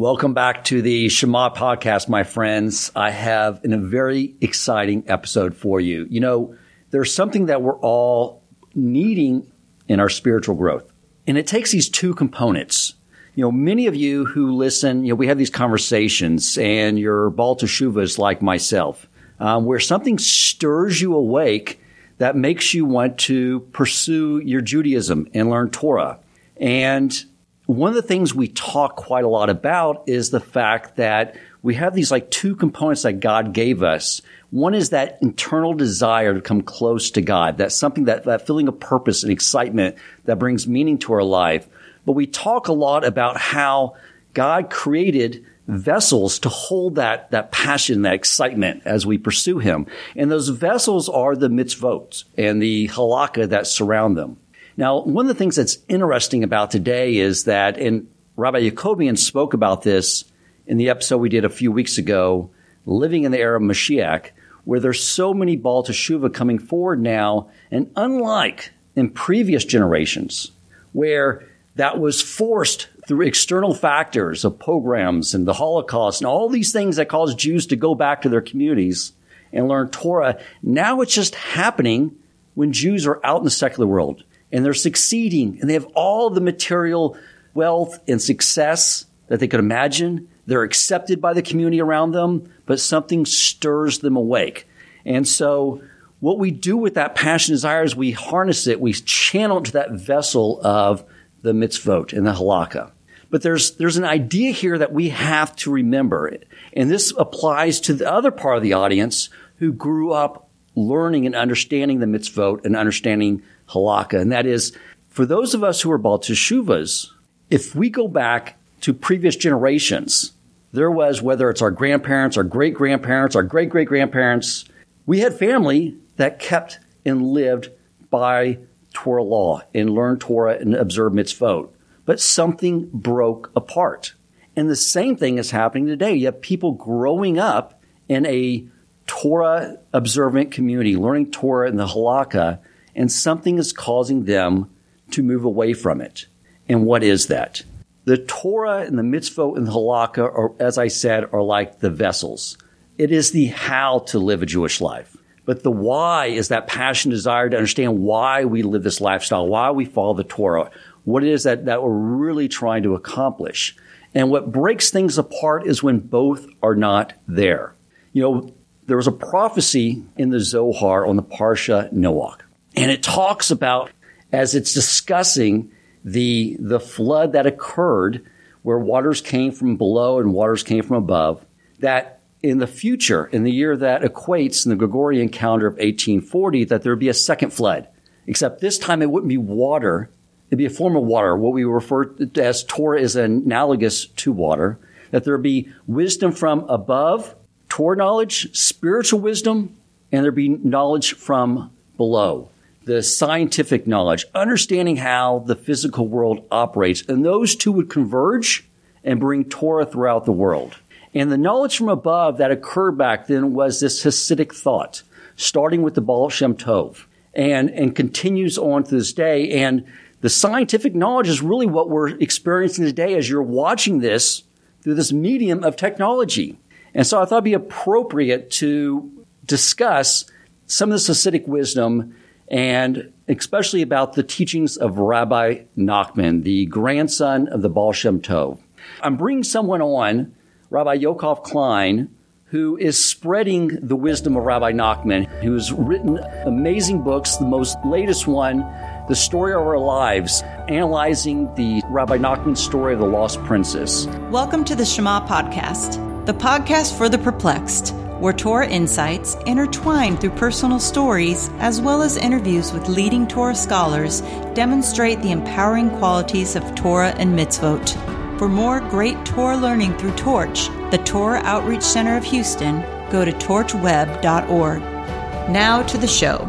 Welcome back to the Shema podcast, my friends. I have a very exciting episode for you. You know, there's something that we're all needing in our spiritual growth, and it takes these two components. You know, many of you who listen, you know, we have these conversations, and you're Baal Teshuvas like myself, um, where something stirs you awake that makes you want to pursue your Judaism and learn Torah. And one of the things we talk quite a lot about is the fact that we have these like two components that God gave us. One is that internal desire to come close to God. That's something that, that feeling of purpose and excitement that brings meaning to our life. But we talk a lot about how God created vessels to hold that, that passion, that excitement as we pursue Him. And those vessels are the mitzvot and the halakha that surround them. Now, one of the things that's interesting about today is that, and Rabbi Yacobian spoke about this in the episode we did a few weeks ago, Living in the Era of Mashiach, where there's so many Baal Teshuvah coming forward now, and unlike in previous generations, where that was forced through external factors of pogroms and the Holocaust and all these things that caused Jews to go back to their communities and learn Torah. Now it's just happening when Jews are out in the secular world and they're succeeding and they have all the material wealth and success that they could imagine. They're accepted by the community around them, but something stirs them awake. And so what we do with that passion desire is we harness it, we channel it to that vessel of the mitzvot and the halakha. But there's, there's an idea here that we have to remember. And this applies to the other part of the audience who grew up learning and understanding the mitzvot and understanding halakha. And that is, for those of us who are Baal Teshuvas, if we go back to previous generations, there was, whether it's our grandparents, our great grandparents, our great great grandparents, we had family that kept and lived by Torah law and learned Torah and observed mitzvot. But something broke apart. And the same thing is happening today. You have people growing up in a Torah observant community, learning Torah and the halakha, and something is causing them to move away from it. And what is that? The Torah and the mitzvot and the halakha are, as I said, are like the vessels. It is the how to live a Jewish life. But the why is that passion, desire to understand why we live this lifestyle, why we follow the Torah, what it is that, that we're really trying to accomplish. And what breaks things apart is when both are not there. You know, there was a prophecy in the Zohar on the Parsha Noach. And it talks about, as it's discussing the, the flood that occurred where waters came from below and waters came from above, that in the future, in the year that equates in the Gregorian calendar of 1840, that there would be a second flood. Except this time it wouldn't be water. It'd be a form of water. What we refer to as Torah is analogous to water. That there be wisdom from above, Torah knowledge, spiritual wisdom, and there'd be knowledge from below the scientific knowledge, understanding how the physical world operates, and those two would converge and bring Torah throughout the world. And the knowledge from above that occurred back then was this Hasidic thought, starting with the Baal Shem Tov, and, and continues on to this day. And the scientific knowledge is really what we're experiencing today as you're watching this through this medium of technology. And so I thought it'd be appropriate to discuss some of this Hasidic wisdom and especially about the teachings of Rabbi Nachman, the grandson of the Baal Shem Tov. I'm bringing someone on, Rabbi Yaakov Klein, who is spreading the wisdom of Rabbi Nachman, who has written amazing books, the most latest one, The Story of Our Lives, analyzing the Rabbi Nachman story of the lost princess. Welcome to the Shema Podcast, the podcast for the perplexed where Torah insights, intertwined through personal stories as well as interviews with leading Torah scholars, demonstrate the empowering qualities of Torah and mitzvot. For more great Torah learning through Torch, the Torah Outreach Center of Houston, go to torchweb.org. Now to the show.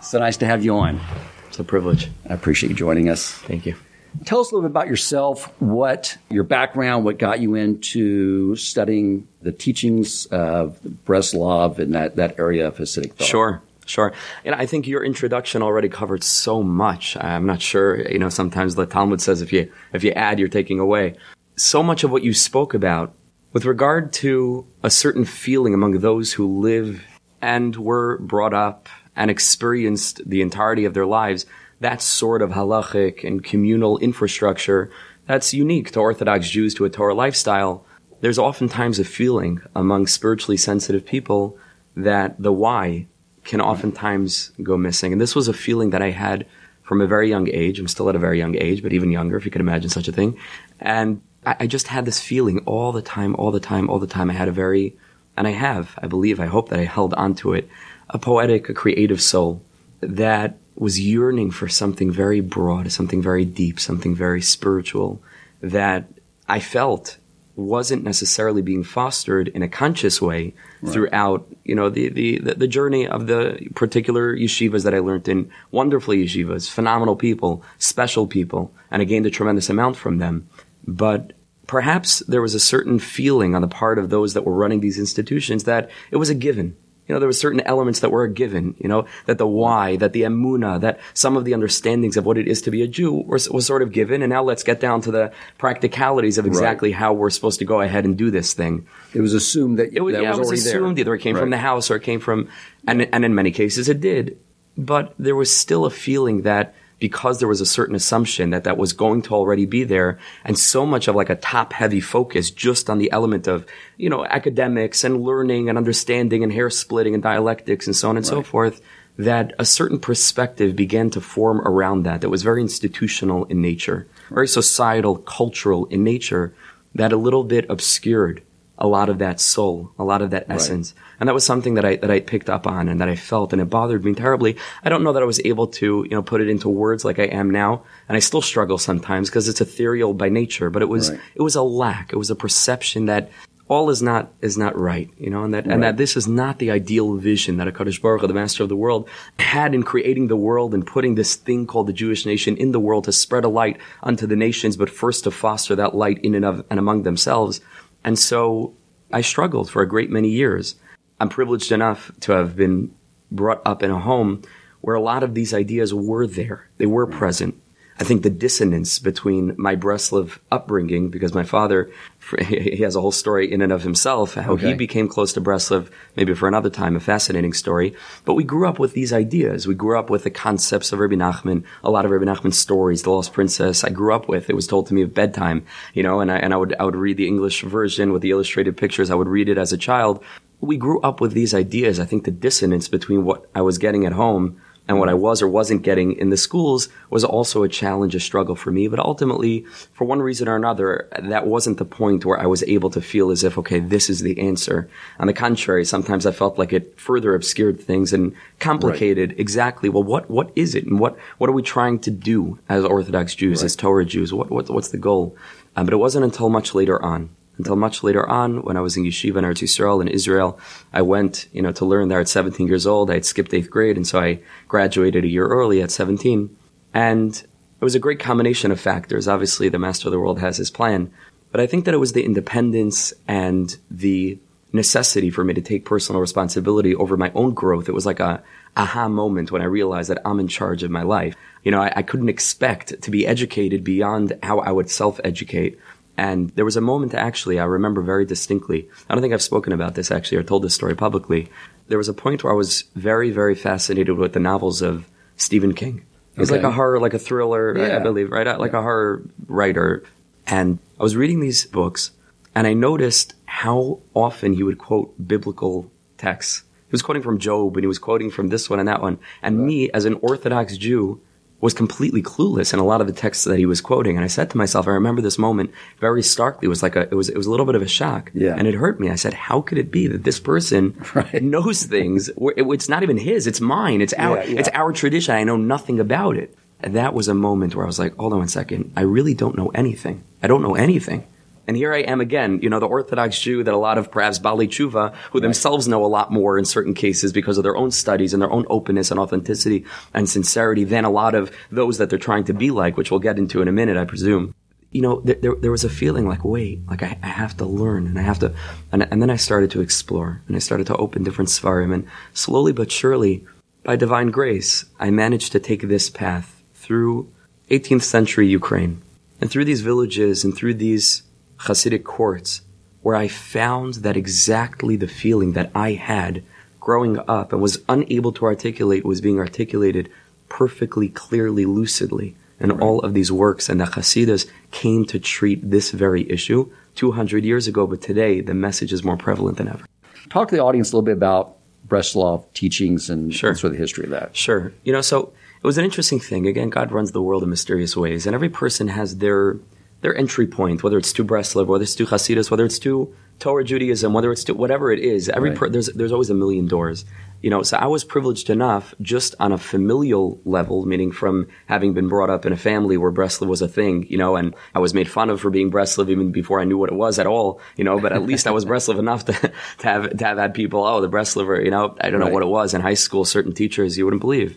So nice to have you on. It's a privilege. I appreciate you joining us. Thank you. Tell us a little bit about yourself, what your background, what got you into studying the teachings of Breslov and that, that area of Hasidic thought. Sure. Sure. And I think your introduction already covered so much. I'm not sure, you know, sometimes the Talmud says if you, if you add, you're taking away. so much of what you spoke about with regard to a certain feeling among those who live and were brought up and experienced the entirety of their lives, that sort of halachic and communal infrastructure that's unique to Orthodox Jews to a Torah lifestyle. There's oftentimes a feeling among spiritually sensitive people that the why can oftentimes go missing. And this was a feeling that I had from a very young age. I'm still at a very young age, but even younger, if you could imagine such a thing. And I, I just had this feeling all the time, all the time, all the time. I had a very, and I have, I believe, I hope that I held onto it, a poetic, a creative soul that was yearning for something very broad, something very deep, something very spiritual that I felt wasn't necessarily being fostered in a conscious way right. throughout, you know, the, the, the journey of the particular yeshivas that I learned in. Wonderful yeshivas, phenomenal people, special people, and I gained a tremendous amount from them. But perhaps there was a certain feeling on the part of those that were running these institutions that it was a given. You know, there were certain elements that were a given, you know, that the why, that the emuna, that some of the understandings of what it is to be a Jew was, was sort of given. And now let's get down to the practicalities of exactly right. how we're supposed to go ahead and do this thing. It was assumed that, it was, that yeah, was, it was assumed there. either it came right. from the house or it came from, and, and in many cases it did. But there was still a feeling that because there was a certain assumption that that was going to already be there and so much of like a top heavy focus just on the element of, you know, academics and learning and understanding and hair splitting and dialectics and so on and right. so forth that a certain perspective began to form around that that was very institutional in nature, very societal, cultural in nature that a little bit obscured a lot of that soul, a lot of that essence. Right. And that was something that I, that I picked up on and that I felt and it bothered me terribly. I don't know that I was able to, you know, put it into words like I am now. And I still struggle sometimes because it's ethereal by nature, but it was, right. it was a lack. It was a perception that all is not is not right, you know, and that right. and that this is not the ideal vision that Hakadosh Baruch Hu, the Master of the world, had in creating the world and putting this thing called the Jewish nation in the world to spread a light unto the nations, but first to foster that light in and of and among themselves. And so I struggled for a great many years. I'm privileged enough to have been brought up in a home where a lot of these ideas were there. They were present. I think the dissonance between my Breslov upbringing, because my father, he has a whole story in and of himself, how okay. he became close to Breslov, maybe for another time, a fascinating story. But we grew up with these ideas. We grew up with the concepts of Rabbi Nachman, a lot of Rabbi Nachman's stories, The Lost Princess. I grew up with. It was told to me at bedtime, you know, and I, and I would, I would read the English version with the illustrated pictures. I would read it as a child. We grew up with these ideas. I think the dissonance between what I was getting at home and what I was or wasn't getting in the schools was also a challenge, a struggle for me. But ultimately, for one reason or another, that wasn't the point where I was able to feel as if, okay, this is the answer. On the contrary, sometimes I felt like it further obscured things and complicated right. exactly, well, what, what is it? And what, what are we trying to do as Orthodox Jews, right. as Torah Jews? What, what, what's the goal? Um, but it wasn't until much later on until much later on when I was in yeshiva in Eretz Yisrael in Israel. I went, you know, to learn there at 17 years old. I had skipped eighth grade, and so I graduated a year early at 17. And it was a great combination of factors. Obviously, the master of the world has his plan, but I think that it was the independence and the necessity for me to take personal responsibility over my own growth. It was like a aha moment when I realized that I'm in charge of my life. You know, I, I couldn't expect to be educated beyond how I would self-educate. And there was a moment actually, I remember very distinctly. I don't think I've spoken about this actually or told this story publicly. There was a point where I was very, very fascinated with the novels of Stephen King. He's okay. like a horror, like a thriller, yeah. I believe, right? Uh, like a horror writer. And I was reading these books and I noticed how often he would quote biblical texts. He was quoting from Job and he was quoting from this one and that one. And right. me, as an Orthodox Jew, was completely clueless in a lot of the texts that he was quoting. And I said to myself, I remember this moment very starkly. It was like a, it was, it was a little bit of a shock. Yeah. And it hurt me. I said, how could it be that this person right. knows things? It's not even his. It's mine. It's our, yeah, yeah. it's our tradition. I know nothing about it. And that was a moment where I was like, hold on one second. I really don't know anything. I don't know anything. And here I am again, you know, the Orthodox Jew that a lot of perhaps Bali Tshuva, who right. themselves know a lot more in certain cases because of their own studies and their own openness and authenticity and sincerity than a lot of those that they're trying to be like, which we'll get into in a minute, I presume. You know, there, there, there was a feeling like, wait, like I, I, have to learn and I have to, and, and then I started to explore and I started to open different svarim and slowly but surely, by divine grace, I managed to take this path through 18th century Ukraine and through these villages and through these Hasidic courts where I found that exactly the feeling that I had growing up and was unable to articulate was being articulated perfectly, clearly, lucidly in right. all of these works. And the Hasidus came to treat this very issue 200 years ago, but today the message is more prevalent than ever. Talk to the audience a little bit about Breslov teachings and, sure. and sort of the history of that. Sure. You know, so it was an interesting thing. Again, God runs the world in mysterious ways, and every person has their their entry point, whether it's to Breslov, whether it's to Hasidus, whether it's to Torah Judaism, whether it's to whatever it is. Every right. per, there's there's always a million doors. You know, so I was privileged enough just on a familial level, meaning from having been brought up in a family where Breslov was a thing, you know, and I was made fun of for being Breslov even before I knew what it was at all, you know, but at least I was Breslov enough to, to have to have had people, oh, the Breslover, you know, I don't right. know what it was in high school, certain teachers you wouldn't believe.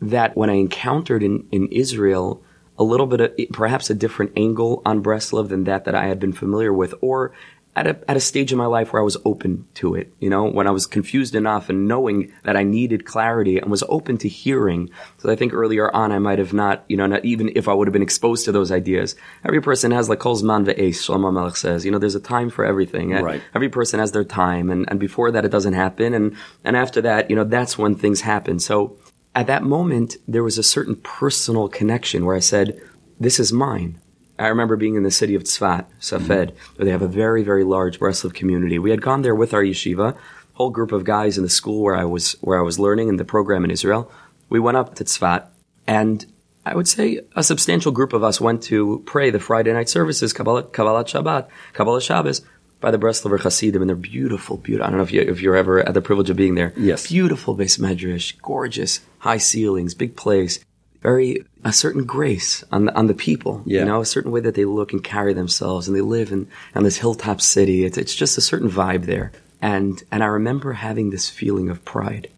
That when I encountered in, in Israel a little bit of perhaps a different angle on Breslov than that that I had been familiar with, or at a, at a stage in my life where I was open to it, you know, when I was confused enough and knowing that I needed clarity and was open to hearing. So I think earlier on I might have not, you know, not even if I would have been exposed to those ideas. Every person has like Kol Zman Ve'es, Shlomo Melech says, you know, there's a time for everything. Right. Every person has their time and, and before that it doesn't happen. And, and after that, you know, that's when things happen. So at that moment, there was a certain personal connection where I said, this is mine. I remember being in the city of Tzfat, Safed, mm-hmm. where they have a very, very large Breslov community. We had gone there with our yeshiva, whole group of guys in the school where I was where I was learning in the program in Israel. We went up to Tzfat, and I would say a substantial group of us went to pray the Friday night services, Kabbalah, Kabbalah Shabbat, Kabbalah Shabbos, by the Breslover Hasidim, and they're beautiful, beautiful. I don't know if, you, if you're ever had the privilege of being there. Yes. Beautiful beis medrash, gorgeous, high ceilings, big place very a certain grace on the, on the people. Yeah. You know, a certain way that they look and carry themselves, and they live in on this hilltop city. It's it's just a certain vibe there. And and I remember having this feeling of pride.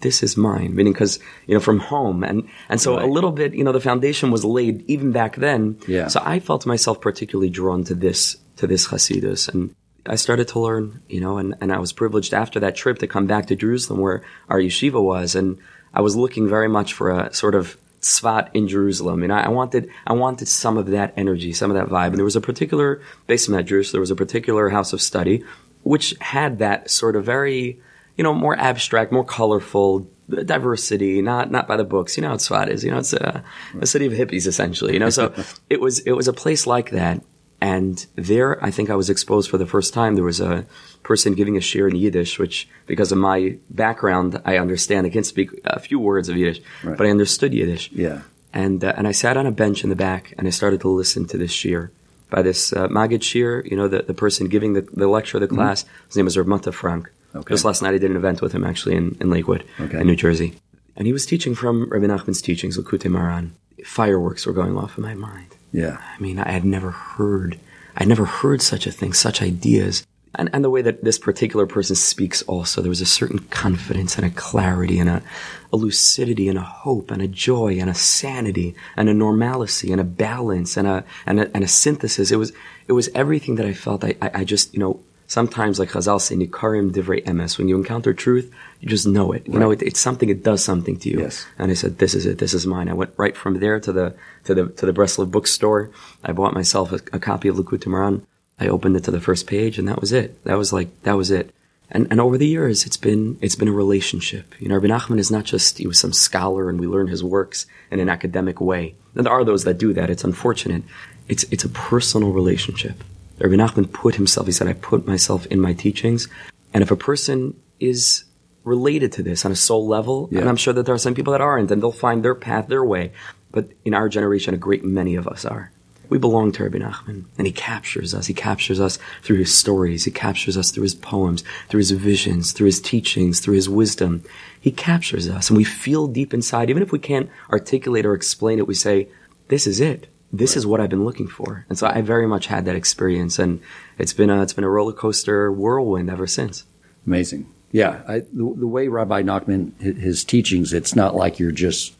This is mine, meaning because you know from home, and and so right. a little bit, you know, the foundation was laid even back then. Yeah. So I felt myself particularly drawn to this to this Hasidus, and I started to learn, you know, and, and I was privileged after that trip to come back to Jerusalem where our yeshiva was. And I was looking very much for a sort of Tzfat in Jerusalem, and I, I, wanted I wanted some of that energy, some of that vibe. And there was a particular beis medrash, there was a particular house of study, which had that sort of very, you know, more abstract, more colorful diversity, not not by the books. You know how Tzfat is. You know, it's a, a city of hippies essentially. You know, so it was it was a place like that. And there, I think I was exposed for the first time. There was a person giving a shiur in Yiddish, which, because of my background, I understand. I can speak a few words of Yiddish, right. but I understood Yiddish. Yeah. And, uh, and I sat on a bench in the back and I started to listen to this shiur by this uh, Magid shiur, you know, the, the person giving the, the lecture, of the mm-hmm. class. Mm-hmm. His name was Rav Frank. Okay. Just last night I did an event with him actually in, in Lakewood, okay. in New Jersey. And he was teaching from Rabbi Nachman's teachings, Likutei Moharan. Fireworks were going off in my mind. Yeah. I mean, I had never heard, I'd never heard such a thing, such ideas. And, and the way that this particular person speaks also, there was a certain confidence and a clarity and a, a lucidity and a hope and a joy and a sanity and a normalcy and a balance and a, and a, and a synthesis. It was, it was everything that I felt. I, I, I just, you know, sometimes like Chazal say, Nikarim divrei emes. When you encounter truth, you just know it. You right. know, it, it's something. It does something to you. Yes. And I said, "This is it. This is mine." I went right from there to the to the to the Breslov bookstore. I bought myself a, a copy of Likutei Moharan. I opened it to the first page, and that was it. That was like that was it. And and over the years, it's been it's been a relationship. You know, Rabbi Nachman is not just he was some scholar, and we learn his works in an academic way. And there are those that do that. It's unfortunate. It's it's a personal relationship. Rabbi Nachman put himself, he said, I put myself in my teachings. And if a person is related to this on a soul level, yeah. and I'm sure that there are some people that aren't, and they'll find their path their way. But in our generation, a great many of us are. We belong to Rabbi Nachman, and he captures us. He captures us through his stories. He captures us through his poems, through his visions, through his teachings, through his wisdom. He captures us, and we feel deep inside, even if we can't articulate or explain it, we say, this is it this right. is what I've been looking for. And so I very much had that experience and it's been a, it's been a roller coaster whirlwind ever since. Amazing. Yeah. I, the, the, way Rabbi Nachman, his teachings, it's not like you're just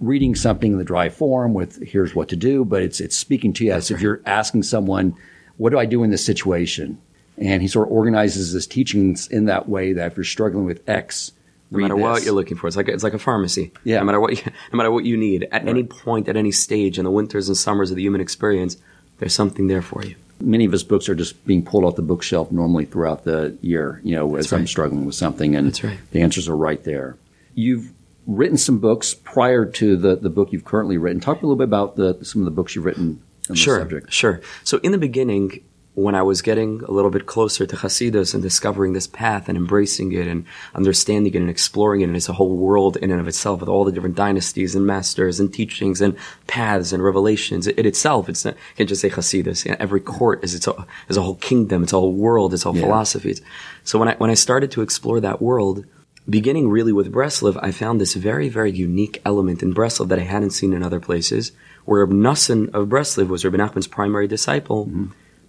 reading something in the dry form with here's what to do, but it's, it's speaking to you as if you're asking someone, what do I do in this situation? And he sort of organizes his teachings in that way that if you're struggling with X, no matter this. what you're looking for. It's like it's like a pharmacy. Yeah. No matter what, you, no matter what you need, at right. any point, at any stage in the winters and summers of the human experience, there's something there for you. Many of his books are just being pulled off the bookshelf normally throughout the year, you know, as right. I'm struggling with something and That's right. the answers are right there. You've written some books prior to the, the book you've currently written. Talk a little bit about the, some of the books you've written on sure, the subject. Sure. So in the beginning, when I was getting a little bit closer to Hasidus and discovering this path and embracing it and understanding it and exploring it, and it's a whole world in and of itself with all the different dynasties and masters and teachings and paths and revelations. It, it itself, it's not, you can't just say Hasidus. You know, every court is its a, is a whole kingdom, it's a whole world, it's all Yeah. philosophy. So when I when I started to explore that world, beginning really with Breslov, I found this very, very unique element in Breslov that I hadn't seen in other places, where Reb Noson of Breslov was Rabbi Nachman's primary disciple, mm-hmm.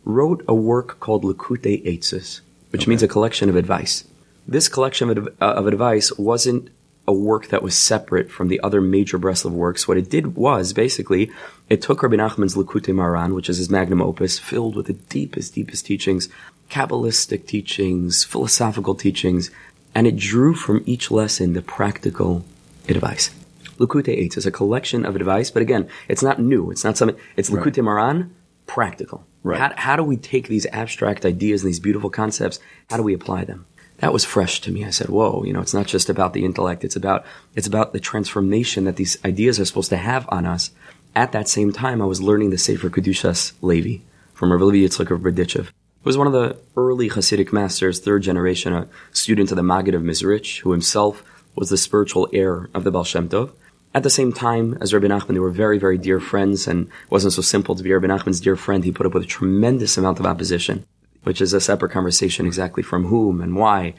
Wrote a work called Likutei Eitzes, which means a collection of advice. This collection of, uh, of advice wasn't a work that was separate from the other major Breslov works. What it did was, basically, it took Rabbi Nachman's Likutei Moharan, which is his magnum opus, filled with the deepest, deepest teachings, Kabbalistic teachings, philosophical teachings, and it drew from each lesson the practical advice. Likutei Eitz is a collection of advice, but again, it's not new. It's not something, it's Likutei Moharan, practical. Right. How, how do we take these abstract ideas and these beautiful concepts? How do we apply them? That was fresh to me. I said, whoa, you know, it's not just about the intellect. It's about, it's about the transformation that these ideas are supposed to have on us. At that same time, I was learning the Sefer Kedushas Levi from Rav Levi Yitzchak of Berditchev. He was one of the early Hasidic masters, third generation, a student of the Maggid of Mezritch, who himself was the spiritual heir of the Baal Shem Tov. At the same time as Rabbi Nachman, they were very, very dear friends, and it wasn't so simple to be Rabbi Nachman's dear friend. He put up with a tremendous amount of opposition, which is a separate conversation exactly from whom and why.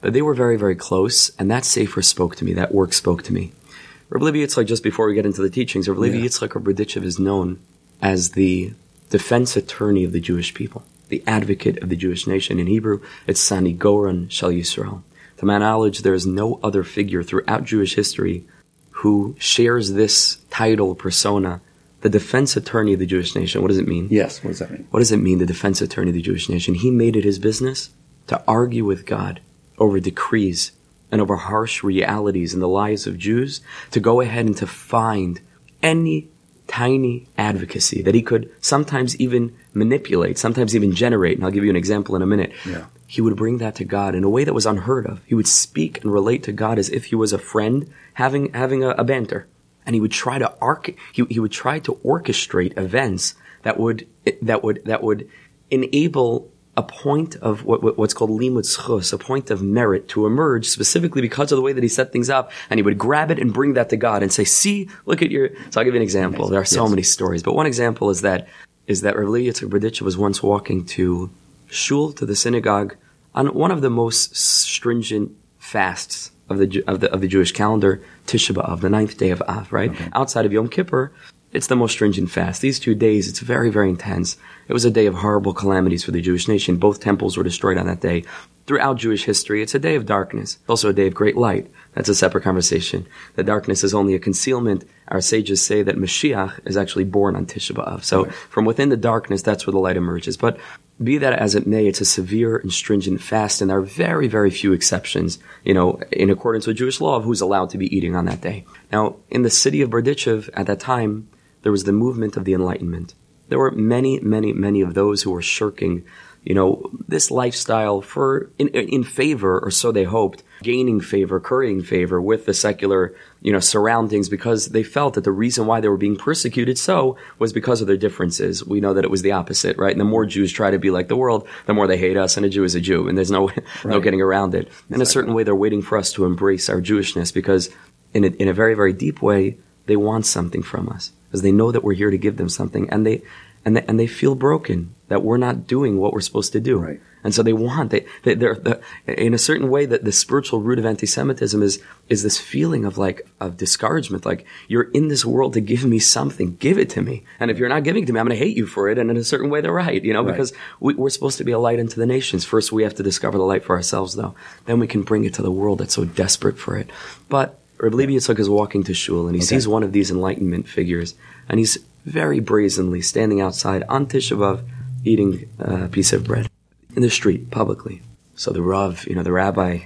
But they were very, very close, and that Sefer spoke to me, that work spoke to me. Rabbi Levi Yitzchak, just before we get into the teachings, Rabbi Levi Yeah. Yitzchak of Berditchev is known as the defense attorney of the Jewish people, the advocate of the Jewish nation. In Hebrew, it's Sani Goran Shal Yisrael. To my knowledge, there is no other figure throughout Jewish history who shares this title persona, the defense attorney of the Jewish nation. What does it mean? Yes. What does that mean? What does it mean, the defense attorney of the Jewish nation? He made it his business to argue with God over decrees and over harsh realities in the lives of Jews, to go ahead and to find any tiny advocacy that he could sometimes even manipulate, sometimes even generate. And I'll give you an example in a minute. Yeah. He would bring that to God in a way that was unheard of. He would speak and relate to God as if he was a friend having, having a, a banter. And he would try to arc, he, he would try to orchestrate events that would, that would, that would enable a point of what, what- what's called limud zchus, a point of merit to emerge specifically because of the way that he set things up. And he would grab it and bring that to God and say, see, look at your, so I'll give you an example. There are so Yes. many stories, but one example is that, is that Rav Yitzchak Berditchev was once walking to shul, to the synagogue, on one of the most stringent fasts of the, of the, of the Jewish calendar, Tisha B'Av, the ninth day of Av, right? Outside of Yom Kippur, it's the most stringent fast. These two days, it's very, very intense. It was a day of horrible calamities for the Jewish nation. Both temples were destroyed on that day. Throughout Jewish history, it's a day of darkness. It's also a day of great light. That's a separate conversation. The darkness is only a concealment. Our sages say that Mashiach is actually born on Tisha B'Av. So from within the darkness, that's where the light emerges. But be that as it may, it's a severe and stringent fast, and there are very, very few exceptions, you know, in accordance with Jewish law of who's allowed to be eating on that day. Now, in the city of Berditchev at that time, there was the movement of the Enlightenment. There were many, many, many of those who were shirking, you know, this lifestyle for in, in favor, or so they hoped, gaining favor, currying favor with the secular, you know, surroundings because they felt that the reason why they were being persecuted so was because of their differences. We know that it was the opposite, right? And the more Jews try to be like the world, the more they hate us, and a Jew is a Jew, and there's no no getting around it. In a certain way, they're waiting for us to embrace our Jewishness because, in a, in a very very deep way, they want something from us because they know that we're here to give them something, and they and they, and they feel broken that we're not doing what we're supposed to do. Right. And so they want they, they they're, the in a certain way that the spiritual root of anti-Semitism is is this feeling of like of discouragement. Like you're in this world to give me something, give it to me. And if you're not giving it to me, I'm going to hate you for it. And in a certain way, they're right. You know, Right. because we, we're supposed to be a light unto the nations. First, we have to discover the light for ourselves, though. Then we can bring it to the world that's so desperate for it. But Reb Levi Yitzchak is walking to shul, and he sees one of these enlightenment figures, and he's very brazenly standing outside on Tisha B'Av, eating a piece of bread in the street publicly. So the Rav, you know, the rabbi,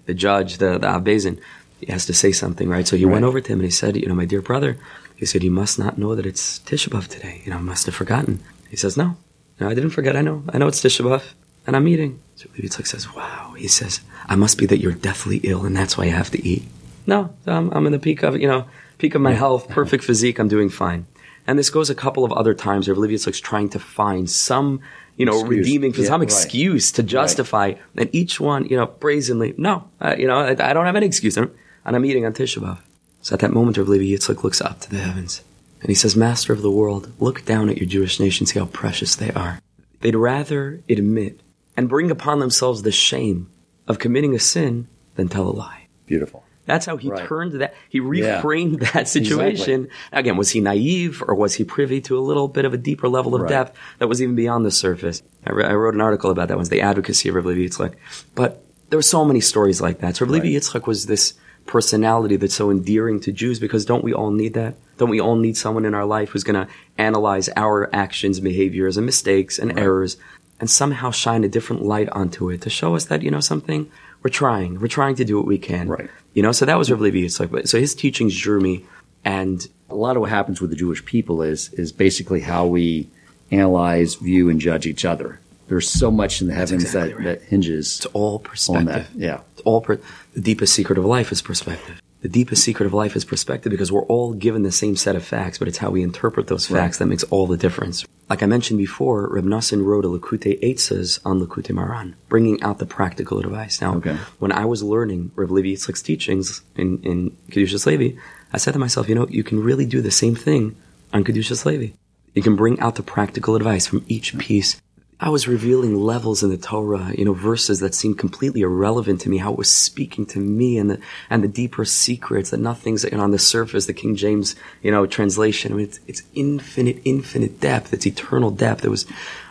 the judge, the, the Abbezin, he has to say something, right? So he went over to him and he said, you know, my dear brother, he said, you must not know that it's Tisha B'Av today. You know, I must have forgotten. He says, no. No, I didn't forget. I know. I know it's Tisha B'Av, and I'm eating. So Rabbi Yitzchak says, "Wow." He says, "I must be that you're deathly ill, and that's why you have to eat." No, I'm, I'm in the peak of you know peak of my health, perfect physique. I'm doing fine. And this goes a couple of other times where Rabbi Yitzchak's trying to find some you know, Excuse. redeeming for Yeah, some right. excuse to justify, and each one, you know, brazenly, no, uh, you know, I, I don't have any excuse, and I'm eating on Tisha B'Av. So at that moment, Rav Levi Yitzchak looks up to the heavens, and he says, Master of the world, look down at your Jewish nation, see how precious they are. They'd rather admit and bring upon themselves the shame of committing a sin than tell a lie. Beautiful. That's how he Right. turned that. He Yeah. reframed that situation. Again, was he naive or was he privy to a little bit of a deeper level of Right. depth that was even beyond the surface? I, re- I wrote an article about that once, the advocacy of Levi Yitzchak. But there were so many stories like that. So Levi Right. Yitzchak was this personality that's so endearing to Jews because don't we all need that? Don't we all need someone in our life who's going to analyze our actions, behaviors, and mistakes and errors and somehow shine a different light onto it to show us that, you know, something, we're trying. We're trying to do what we can. Right. You know, so that was Rav Levi Yitzchak. So his teachings drew me and A lot of what happens with the Jewish people is is basically how we analyze, view, and judge each other. There's so much in the heavens exactly that, right. that hinges it's all perspective. on that. Yeah. It's all per- the deepest secret of life is perspective. The deepest secret of life is perspective because we're all given the same set of facts, but it's how we interpret those facts that makes all the difference. Like I mentioned before, Reb Noson wrote a Likutei Eitzes on Likutei Moharan, bringing out the practical advice. Now, Okay. when I was learning Reb Levi Yitzchak's teachings in, in Kedushas Levi, I said to myself, you know, you can really do the same thing on Kedushas Levi. You can bring out the practical advice from each piece. I was revealing levels in the Torah, you know, verses that seemed completely irrelevant to me, how it was speaking to me and the, and the deeper secrets that nothing's you know, on the surface, the King James, you know, translation. I mean, it's, it's infinite, infinite depth. It's eternal depth. It was,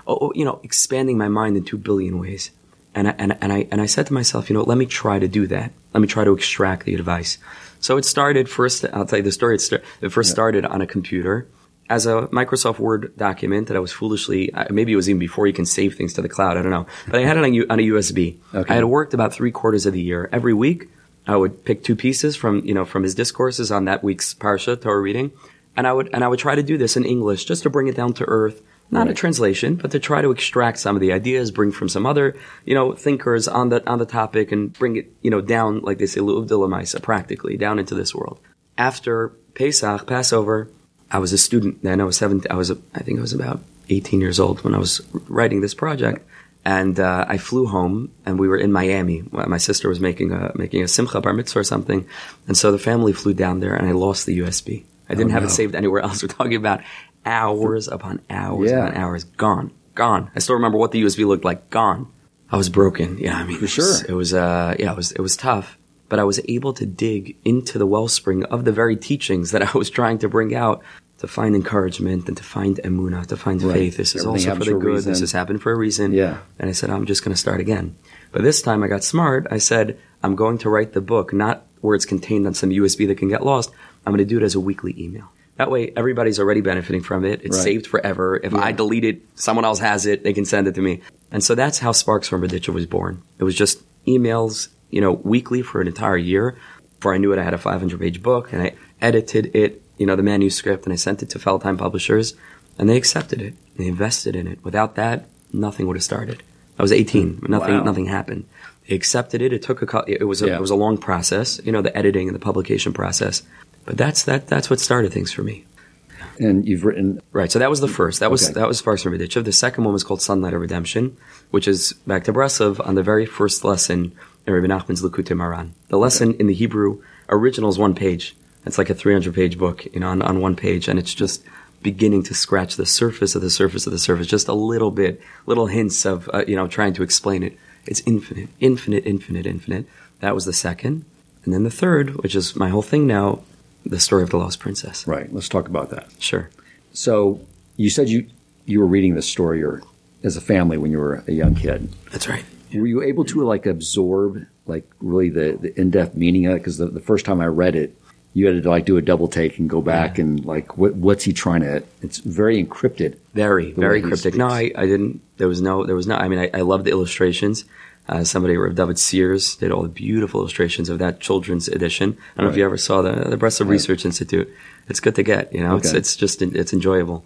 oh, oh, you know, expanding my mind in two billion ways. And I, and, and I, and I said to myself, you know, let me try to do that. Let me try to extract the advice. So it started first, I'll tell you the story. It, start, it first started on a computer as a Microsoft Word document that I was foolishly, uh, maybe it was even before you can save things to the cloud. I don't know. But I had it on, U- on a USB. Okay. I had worked about three quarters of the year. Every week, I would pick two pieces from, you know, from his discourses on that week's Parsha, Torah reading. And I would, and I would try to do this in English just to bring it down to earth. Not a translation, but to try to extract some of the ideas, bring from some other, you know, thinkers on the, on the topic and bring it, you know, down, like they say, Lu'uvdilamaisa, practically, down into this world. After Pesach, Passover, I was a student then. I was 17, I was, I think I was about 18 years old when I was writing this project. And uh, I flew home, and we were in Miami. My sister was making a making a simcha bar mitzvah or something, and so the family flew down there, and I lost the USB. I didn't have no. it saved anywhere else. We're talking about hours upon hours Yeah. upon hours. Gone, gone. I still remember what the USB looked like. Gone. I was broken. Yeah, I mean, For it was- sure. It was, uh, yeah, it was, it was tough. But I was able to dig into the wellspring of the very teachings that I was trying to bring out to find encouragement and to find emuna, to find Right. faith. This is Everything also for the good. reason. This has happened for a reason. Yeah. And I said, I'm just going to start again. But this time I got smart. I said, I'm going to write the book, not where it's contained on some USB that can get lost. I'm going to do it as a weekly email. That way, everybody's already benefiting from it. It's Right. saved forever. If I delete it, someone else has it. They can send it to me. And so that's how Sparks from Berdichov was born. It was just emails, you know, weekly for an entire year. Before I knew it, I had a 500 page book and I edited it, you know, the manuscript, and I sent it to Feldheim Publishers, and they accepted it. They invested in it. Without that, nothing would have started. I was 18. Nothing, Wow. nothing happened. They accepted it. It took a, it was a, Yeah. it was a long process, you know, the editing and the publication process. But that's that. That's what started things for me. And you've written Right. So that was the first. That was Okay. that was Sparks from Berdichov. The second one was called Sunlight of Redemption, which is back to Breslov on the very first lesson in Rabbi Nachman's Likutei Moharan. The lesson in the Hebrew original is one page. It's like a 300 page book, you know, on, on one page, and it's just beginning to scratch the surface of the surface of the surface, just a little bit, little hints of, uh, you know, trying to explain it. It's infinite, infinite, infinite, infinite. That was the second. And then the third, which is my whole thing now, the story of the lost princess. right. Let's talk about that. Sure. So you said you you were reading this story or as a family when you were a young kid. That's right. Were you able to like absorb like really the, the in depth meaning of it? Because the, the first time I read it, you had to like do a double take and go back and like what what's he trying to? It's very encrypted. Very, very cryptic. No, I. I didn't. There was no. There was no. I mean, I, I love the illustrations. Uh, somebody, Rev. David Sears, did all the beautiful illustrations of that children's edition. I don't know if you ever saw the the Breslov Research Institute. It's good to get. You know, it's it's just it's enjoyable.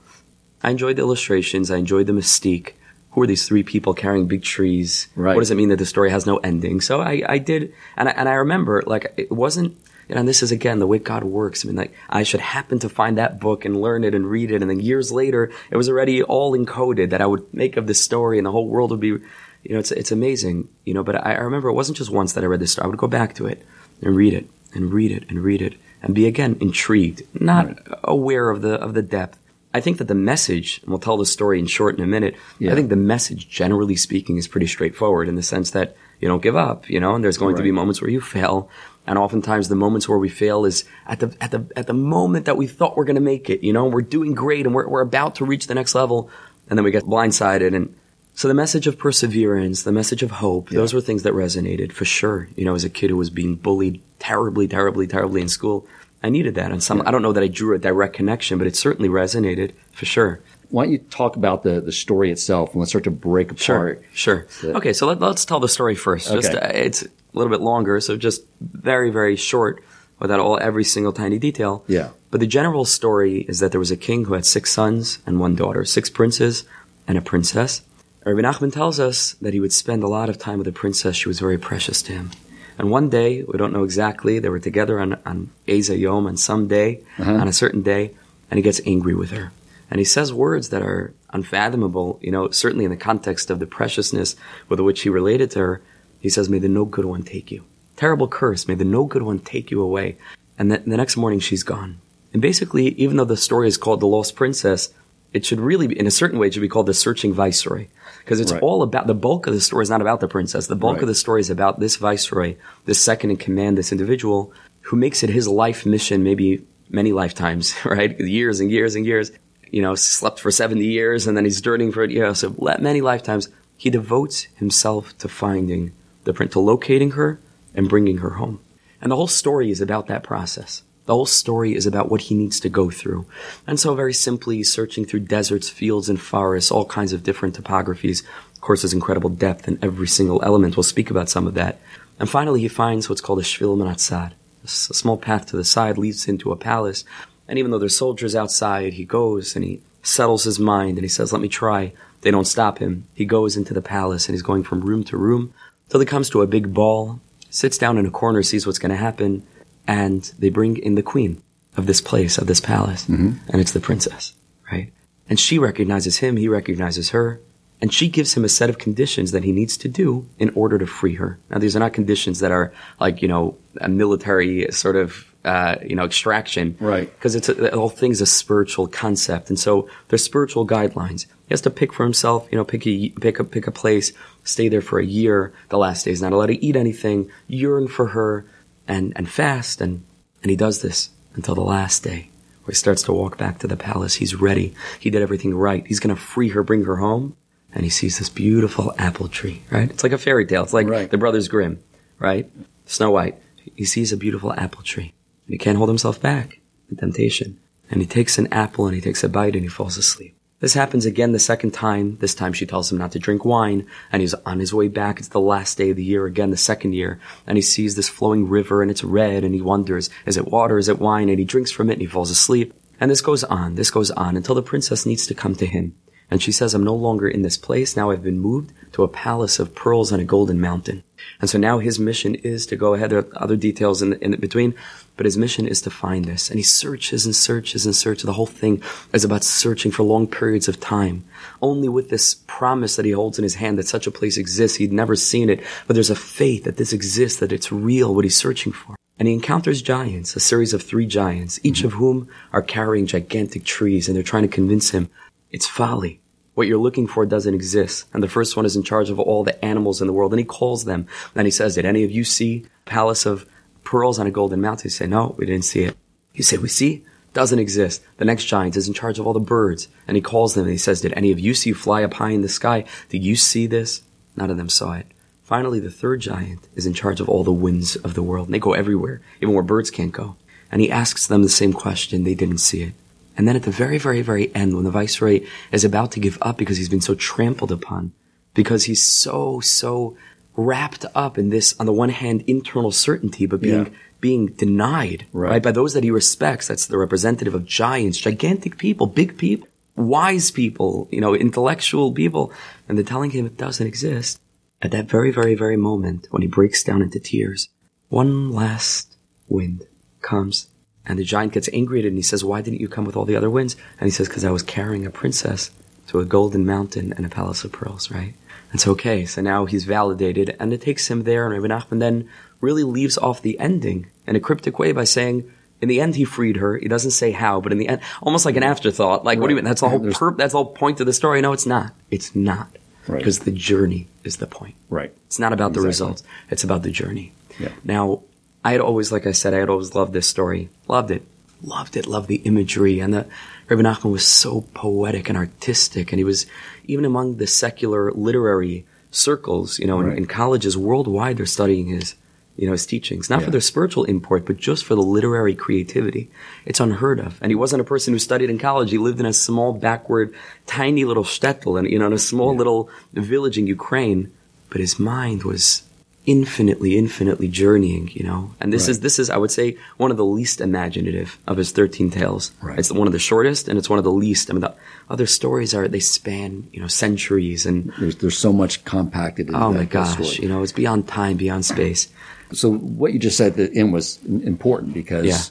I enjoyed the illustrations. I enjoyed the mystique. Who are these three people carrying big trees? Right. What does it mean that the story has no ending? So I, I did, and I, and I remember like it wasn't. You know, and this is again the way God works. I mean, like I should happen to find that book and learn it and read it, and then years later, it was already all encoded that I would make of this story, and the whole world would be, you know, it's it's amazing. You know, but I, I remember it wasn't just once that I read this story. I would go back to it and read it and read it and read it and be again intrigued, not aware of the of the depth. I think that the message, and we'll tell the story in short in a minute. Yeah. I think the message, generally speaking, is pretty straightforward in the sense that you don't give up, you know, and there's going to be moments where you fail. And oftentimes the moments where we fail is at the, at the, at the moment that we thought we're going to make it, you know, we're doing great and we're, we're about to reach the next level. And then we get blindsided. And so the message of perseverance, the message of hope, those were things that resonated for sure. You know, as a kid who was being bullied terribly, terribly, terribly in school, I needed that. And some, I don't know that I drew a direct connection, but it certainly resonated for sure. Why don't you talk about the, the story itself and let's start to break apart. Sure. So- okay, so let, us tell the story first. Just Okay. uh, it's a little bit longer, so just very very short without all every single tiny detail. Yeah. But the general story is that there was a king who had six sons and one daughter, six princes and a princess. Rabbi Nachman tells us that he would spend a lot of time with the princess. She was very precious to him. And one day, we don't know exactly, they were together on, on Eza Yom, on some day, uh-huh. on a certain day, and he gets angry with her. And he says words that are unfathomable, you know, certainly in the context of the preciousness with which he related to her. He says, May the no good one take you. Terrible curse. May the no good one take you away. And the, the next morning, she's gone. And basically, even though the story is called The Lost Princess, it should really be, in a certain way, it should be called The Searching Viceroy. Because it's Right. all about, the bulk of the story is not about the princess. The bulk Right. of the story is about this viceroy, this second in command, this individual who makes it his life mission, maybe many lifetimes, right? Years and years and years. You know, slept for 70 years and then he's dirtying for it. Yeah, so many lifetimes. He devotes himself to finding the prince, to locating her and bringing her home. And the whole story is about that process. The whole story is about what he needs to go through. And so very simply searching through deserts, fields, and forests, all kinds of different topographies. Of course, there's incredible depth in every single element. We'll speak about some of that. And finally, he finds what's called a Shvil Manatzad. A small path to the side leads into a palace. And even though there's soldiers outside, he goes and he settles his mind and he says, let me try. They don't stop him. He goes into the palace and he's going from room to room till he comes to a big ball, sits down in a corner, sees what's going to happen, and they bring in the queen of this place, of this palace. Mm-hmm. And it's the princess, right? And she recognizes him, he recognizes her, and she gives him a set of conditions that he needs to do in order to free her. Now, these are not conditions that are like, you know, a military sort of, uh, you know, extraction. Right. Because it's a, the whole thing's a spiritual concept. And so there's spiritual guidelines. He has to pick for himself, you know, pick a, pick a, pick a place, stay there for a year. The last day is not allowed to eat anything, yearn for her and, and fast. And, and he does this until the last day where he starts to walk back to the palace. He's ready. He did everything right. He's going to free her, bring her home. And he sees this beautiful apple tree, right? It's like a fairy tale. It's like Right. the Brothers Grimm, right? Snow White. He sees a beautiful apple tree. He can't hold himself back. The temptation. And he takes an apple and he takes a bite and he falls asleep. This happens again the second time. This time she tells him not to drink wine and he's on his way back. It's the last day of the year again, the second year. And he sees this flowing river and it's red and he wonders, is it water? Is it wine? And he drinks from it and he falls asleep. And this goes on, this goes on until the princess needs to come to him. And she says, I'm no longer in this place. Now I've been moved to a palace of pearls on a golden mountain. And so now his mission is to go ahead. There are other details in, in between, but his mission is to find this. And he searches and searches and searches. The whole thing is about searching for long periods of time. Only with this promise that he holds in his hand that such a place exists. He'd never seen it, but there's a faith that this exists, that it's real, what he's searching for. And he encounters giants, a series of three giants, each of whom are carrying gigantic trees, and they're trying to convince him it's folly. What you're looking for doesn't exist. And the first one is in charge of all the animals in the world. And he calls them. And he says, Did any of you see Palace of Pearls on a Golden Mountain? You say, No, we didn't see it. He say, We see? Doesn't exist. The next giant is in charge of all the birds. And he calls them and he says, Did any of you see fly up high in the sky? Did you see this? None of them saw it. Finally, the third giant is in charge of all the winds of the world. And they go everywhere, even where birds can't go. And he asks them the same question. They didn't see it. And then at the very, very, very end, when the viceroy is about to give up because he's been so trampled upon, because he's so, so wrapped up in this, on the one hand, internal certainty, but being, Yeah. being denied, Right. right. by those that he respects. That's the representative of giants, gigantic people, big people. wise people, you know, intellectual people, and they're telling him it doesn't exist. At that very, very, very moment when he breaks down into tears, one last wind comes and the giant gets angry at it and he says, why didn't you come with all the other winds? And he says, because I was carrying a princess to a golden mountain and a palace of pearls, right? And so, okay, so now he's validated and it takes him there and Rabbi Nachman then really leaves off the ending in a cryptic way by saying, in the end, he freed her. He doesn't say how, but in the end, almost like an afterthought. Like, what do you mean? That's the whole perp, that's the whole point of the story. No, it's not. It's not. Right. Because the journey is the point. Right. It's not about the results. It's about the journey. Yeah. Now, I had always, like I said, I had always loved this story. Loved it. Loved it. Loved the imagery. And the, Rabbi Nachman was so poetic and artistic. And he was, even among the secular literary circles, you know, in, Right. in colleges worldwide, they're studying his, you know, his teachings. Not Yeah. for their spiritual import, but just for the literary creativity. It's unheard of. And he wasn't a person who studied in college. He lived in a small, backward, tiny little shtetl, and, you know, in a small little village in Ukraine. But his mind was infinitely, infinitely journeying, you know. And this Right. is this is I would say one of the least imaginative of his thirteen tales. Right. It's one of the shortest and it's one of the least. I mean the other stories are they span, you know, centuries and There's, there's so much compacted in oh that, my gosh, story. you know, it's beyond time, beyond space. So what you just said at the end was important because Yeah.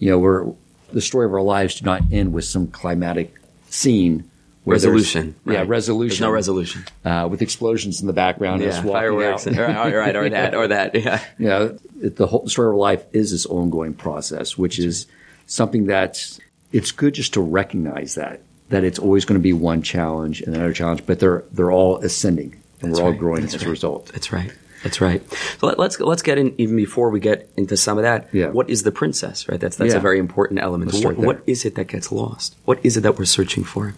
you know we're the story of our lives do not end with some climatic scene. Resolution. Yeah, resolution. There's no resolution. Uh, with explosions in the background. and us Yeah, fireworks. out. or, or, right, or that, or that. Yeah. you know, the whole story of life is this ongoing process, which is something that it's good just to recognize that that it's always going to be one challenge and another challenge, but they're they're all ascending and That's we're all right. growing That's as a result. That's right. That's right. So let, let's let's get in even before we get into some of that. Yeah. What is the princess? Right. That's that's Yeah. a very important element. What, what is it that gets lost? What is it that we're searching for?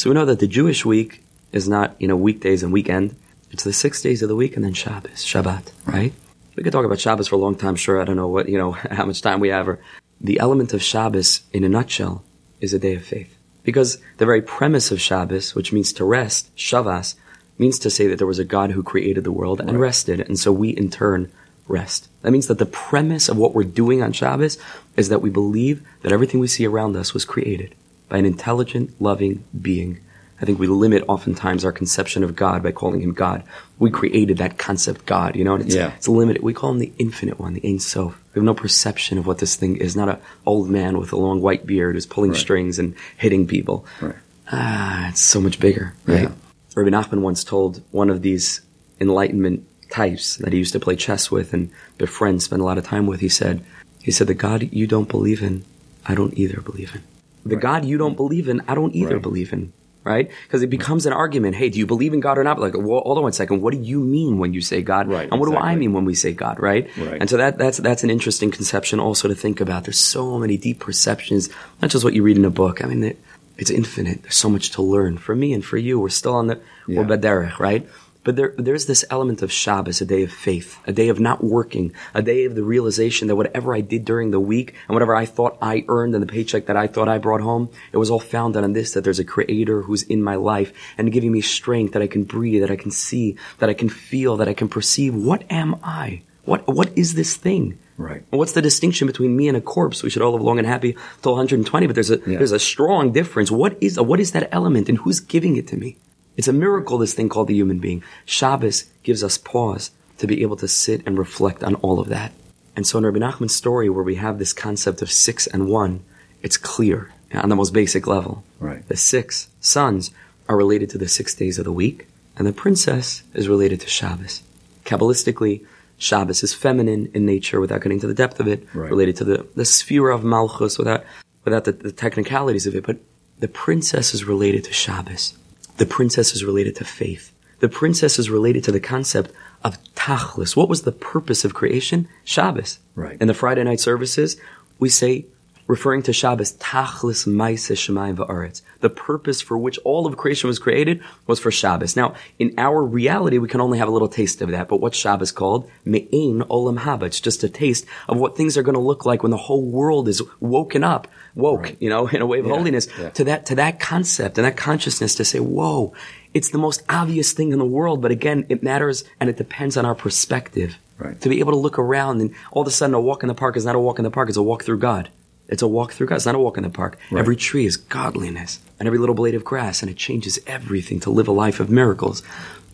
So we know that the Jewish week is not you know weekdays and weekend. It's the six days of the week and then Shabbos, Shabbat. Right. We could talk about Shabbos for a long time. Sure. I don't know what you know how much time we have. Or the element of Shabbos in a nutshell is a day of faith. Because the very premise of Shabbos, which means to rest, Shavas, means to say that there was a God who created the world and rested, and so we in turn rest. That means that the premise of what we're doing on Shabbos is that we believe that everything we see around us was created by an intelligent, loving being. I think we limit oftentimes our conception of God by calling him God. We created that concept God, you know, and it's, Yeah. it's limited. We call him the infinite one, the Ein Sof. We have no perception of what this thing is. Not a old man with a long white beard who's pulling Right. strings and hitting people. Right. Ah, it's so much bigger, right? Yeah. Rabbi Nachman once told one of these enlightenment types that he used to play chess with and befriend, spend a lot of time with. He said, he said, the God you don't believe in, I don't either believe in. The Right. God you don't believe in, I don't either Right. believe in. Right? Because it becomes an argument. Hey, do you believe in God or not? Like, well, hold on one second. What do you mean when you say God? Right, And what do I mean when we say God? Right? Right. And so that that's that's an interesting conception also to think about. There's so many deep perceptions, not just what you read in a book. I mean, it, it's infinite. There's so much to learn for me and for you. We're still on the Yeah. we're baderech, right? But there, there's this element of Shabbos, a day of faith, a day of not working, a day of the realization that whatever I did during the week and whatever I thought I earned and the paycheck that I thought I brought home, it was all founded on this, that there's a creator who's in my life and giving me strength that I can breathe, that I can see, that I can feel, that I can perceive. What am I? What, what is this thing? Right. And what's the distinction between me and a corpse? We should all live long and happy till 120, but there's a Yeah. there's a strong difference. What is what is that element, and who's giving it to me? It's a miracle. This thing called the human being. Shabbos gives us pause to be able to sit and reflect on all of that. And so in Rabbi Nachman's story, where we have this concept of six and one, it's clear on the most basic level. Right. The six sons are related to the six days of the week, and the princess is related to Shabbos. Kabbalistically, Shabbos is feminine in nature without getting to the depth of it, Right. related to the, the sphere of Malchus without, without the, the technicalities of it. But the princess is related to Shabbos. The princess is related to faith. The princess is related to the concept of tachlis. What was the purpose of creation? Shabbos. Right. In the Friday night services, we say, referring to Shabbos, tachlis maise shemayim va'aretz. The purpose for which all of creation was created was for Shabbos. Now, in our reality, we can only have a little taste of that. But what's Shabbos called? Me'ein olam haba. It's just a taste of what things are going to look like when the whole world is woken up, woke, you know, in a way of Yeah, holiness yeah. to that, to that concept and that consciousness to say, whoa, it's the most obvious thing in the world. But again, it matters and it depends on our perspective. Right. To be able to look around and all of a sudden a walk in the park is not a walk in the park, it's a walk through God. It's a walk through God. It's not a walk in the park. Every tree is godliness, and every little blade of grass, and it changes everything to live a life of miracles.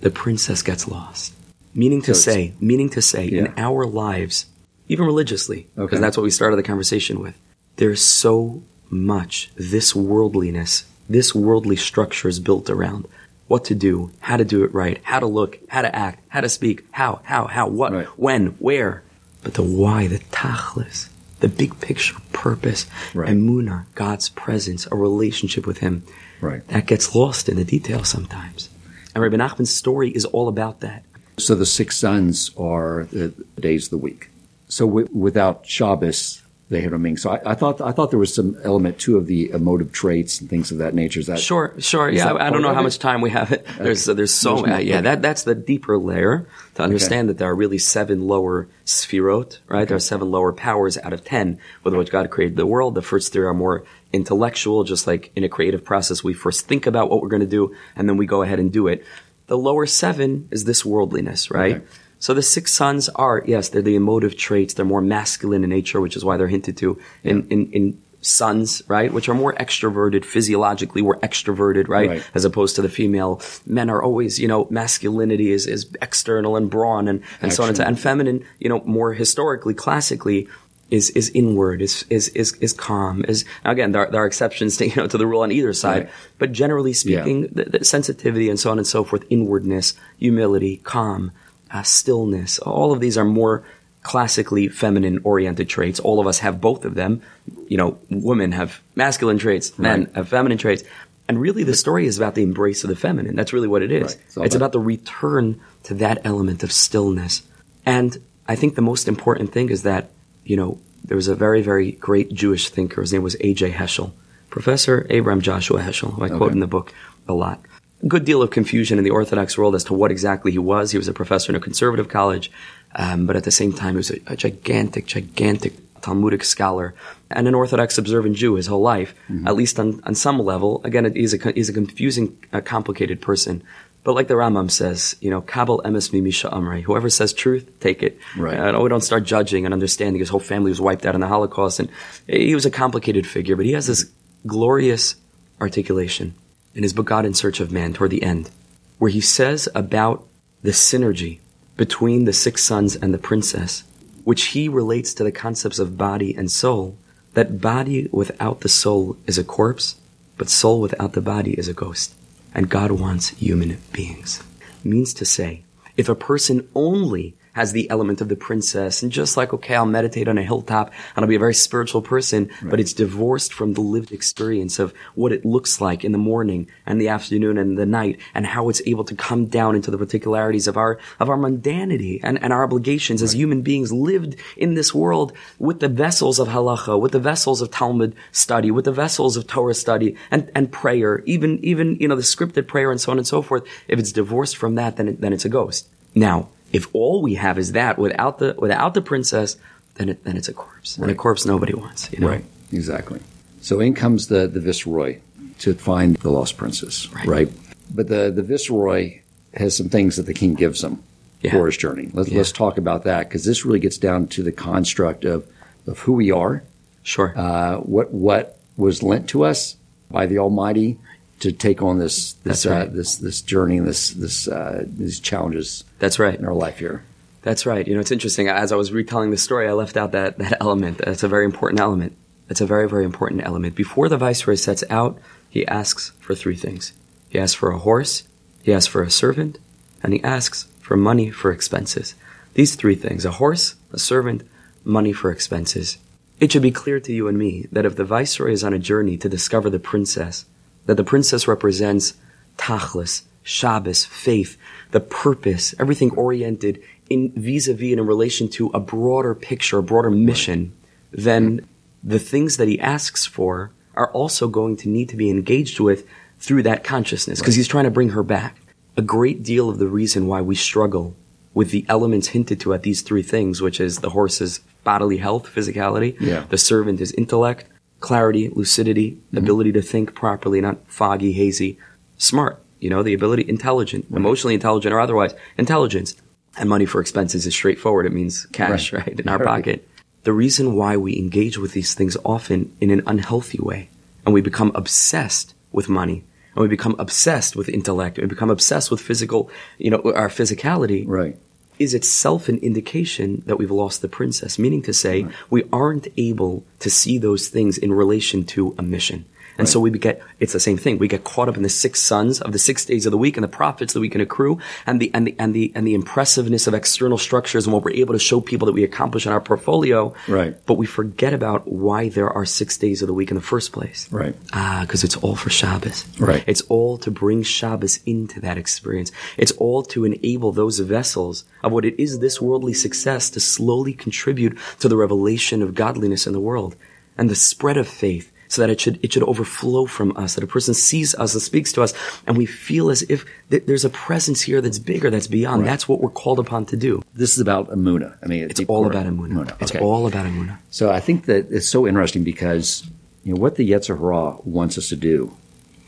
The princess gets lost. Meaning to So say, meaning to say, in our lives, even religiously, because Okay. that's what we started the conversation with, there's so much this worldliness, this worldly structure is built around what to do, how to do it right, how to look, how to act, how to speak, how, how, how, what, Right. when, where. But the why, the tachlis, the big picture purpose, Right. emuna, God's presence, a relationship with Him, Right. that gets lost in the details sometimes. And Rabbi Nachman's story is all about that. So the six sons are the days of the week. So w- without Shabbos, a meaning. So I, I thought I thought there was some element too of the emotive traits and things of that nature. Is that Sure, sure. Yeah, I, I don't know how it? much time we have. There's there's so There's uh, yeah. That that's the deeper layer to understand that there are really seven lower sphirot. Right, there are seven lower powers out of ten with which God created the world. The first three are more intellectual, just like in a creative process, we first think about what we're going to do and then we go ahead and do it. The lower seven is this worldliness, right? So the six sons are, yes, they're the emotive traits. They're more masculine in nature, which is why they're hinted to in, in, in sons, right? Which are more extroverted, physiologically we're extroverted, right? Right. As opposed to the female. Men are always, you know, masculinity is, is external and brawn and, and so on and so Action. And feminine, you know, more historically, classically, is, is inward, is, is, is, is calm, is, now again, there are, there are exceptions to, you know, to the rule on either side, Right. but generally speaking, the, the sensitivity and so on and so forth, inwardness, humility, calm, uh, stillness, all of these are more classically feminine oriented traits. All of us have both of them. You know, women have masculine traits, men Right. have feminine traits. And really the story is about the embrace of the feminine. That's really what it is. Right. It's It's about- about the return to that element of stillness. And I think the most important thing is that, you know, there was a very, very great Jewish thinker. His name was A.J. Heschel. Professor Abraham Joshua Heschel, who I quote in the book a lot. A good deal of confusion in the Orthodox world as to what exactly he was. He was a professor in a conservative college, um, but at the same time, he was a, a gigantic, gigantic Talmudic scholar and an Orthodox observant Jew his whole life, at least on, on some level. Again, he's a, he's a confusing, uh, complicated person. But like the Rambam says, you know, Kabul emes mi misha amrei. Whoever says truth, take it. Right. Uh, we don't start judging and understanding. His whole family was wiped out in the Holocaust, and he was a complicated figure. But he has this glorious articulation in his book God in Search of Man toward the end, where he says about the synergy between the six sons and the princess, which he relates to the concepts of body and soul, that body without the soul is a corpse, but soul without the body is a ghost. And God wants human beings. Means to say, if a person only has the element of the princess and just like, okay, I'll meditate on a hilltop and I'll be a very spiritual person, but it's divorced from the lived experience of what it looks like in the morning and the afternoon and the night and how it's able to come down into the particularities of our, of our mundanity and, and our obligations as human beings lived in this world with the vessels of halacha, with the vessels of Talmud study, with the vessels of Torah study and, and prayer, even, even, you know, the scripted prayer and so on and so forth. If it's divorced from that, then it, then it's a ghost. Now, if all we have is that without the without the princess, then it, then it's a corpse. And a corpse nobody wants. You know? Right, exactly. So in comes the, the viceroy to find the lost princess, Right. right? But the, the viceroy has some things that the king gives him Yeah. for his journey. Let's, Yeah. let's talk about that because this really gets down to the construct of, of who we are, Sure. uh, what what was lent to us by the Almighty to take on this this That's right. uh, this this journey and this this uh, these challenges That's right. in our life here. That's right. You know, it's interesting. As I was retelling the story, I left out that, that element. That's a very important element. That's a very, very important element. Before the viceroy sets out, he asks for three things. He asks for a horse, he asks for a servant, and he asks for money for expenses. These three things, a horse, a servant, money for expenses. It should be clear to you and me that if the viceroy is on a journey to discover the princess, that the princess represents tachlis, Shabbos, faith, the purpose, everything oriented in vis-a-vis and in relation to a broader picture, a broader mission, then the things that he asks for are also going to need to be engaged with through that consciousness because he's trying to bring her back. A great deal of the reason why we struggle with the elements hinted to at these three things, which is the horse's bodily health, physicality, Yeah. the servant is intellect, clarity, lucidity, mm-hmm. ability to think properly, not foggy, hazy, smart, you know, the ability, intelligent, emotionally intelligent or otherwise, intelligence. And money for expenses is straightforward. It means cash, Right. right, in our Right. pocket. the reason why we engage with these things often in an unhealthy way and we become obsessed with money and we become obsessed with intellect and we become obsessed with physical, you know, our physicality Right. Is itself an indication that we've lost the princess, meaning to say we aren't able to see those things in relation to a mission. And so we get, it's the same thing. We get caught up in the six sons of the six days of the week and the profits that we can accrue and the, and the, and the, and the impressiveness of external structures and what we're able to show people that we accomplish in our portfolio. Right. But we forget about why there are six days of the week in the first place. Right. Ah, because it's all for Shabbos. Right. It's all to bring Shabbos into that experience. It's all to enable those vessels of what it is this worldly success to slowly contribute to the revelation of godliness in the world and the spread of faith so that it should, it should overflow from us, that a person sees us and speaks to us and we feel as if th- there's a presence here that's bigger, that's beyond. Right. That's what we're called upon to do. This is about Emuna. I mean, It's all about Emunah. It's Okay. all about Emunah. So I think that it's so interesting because you know what the Yetzer Hara wants us to do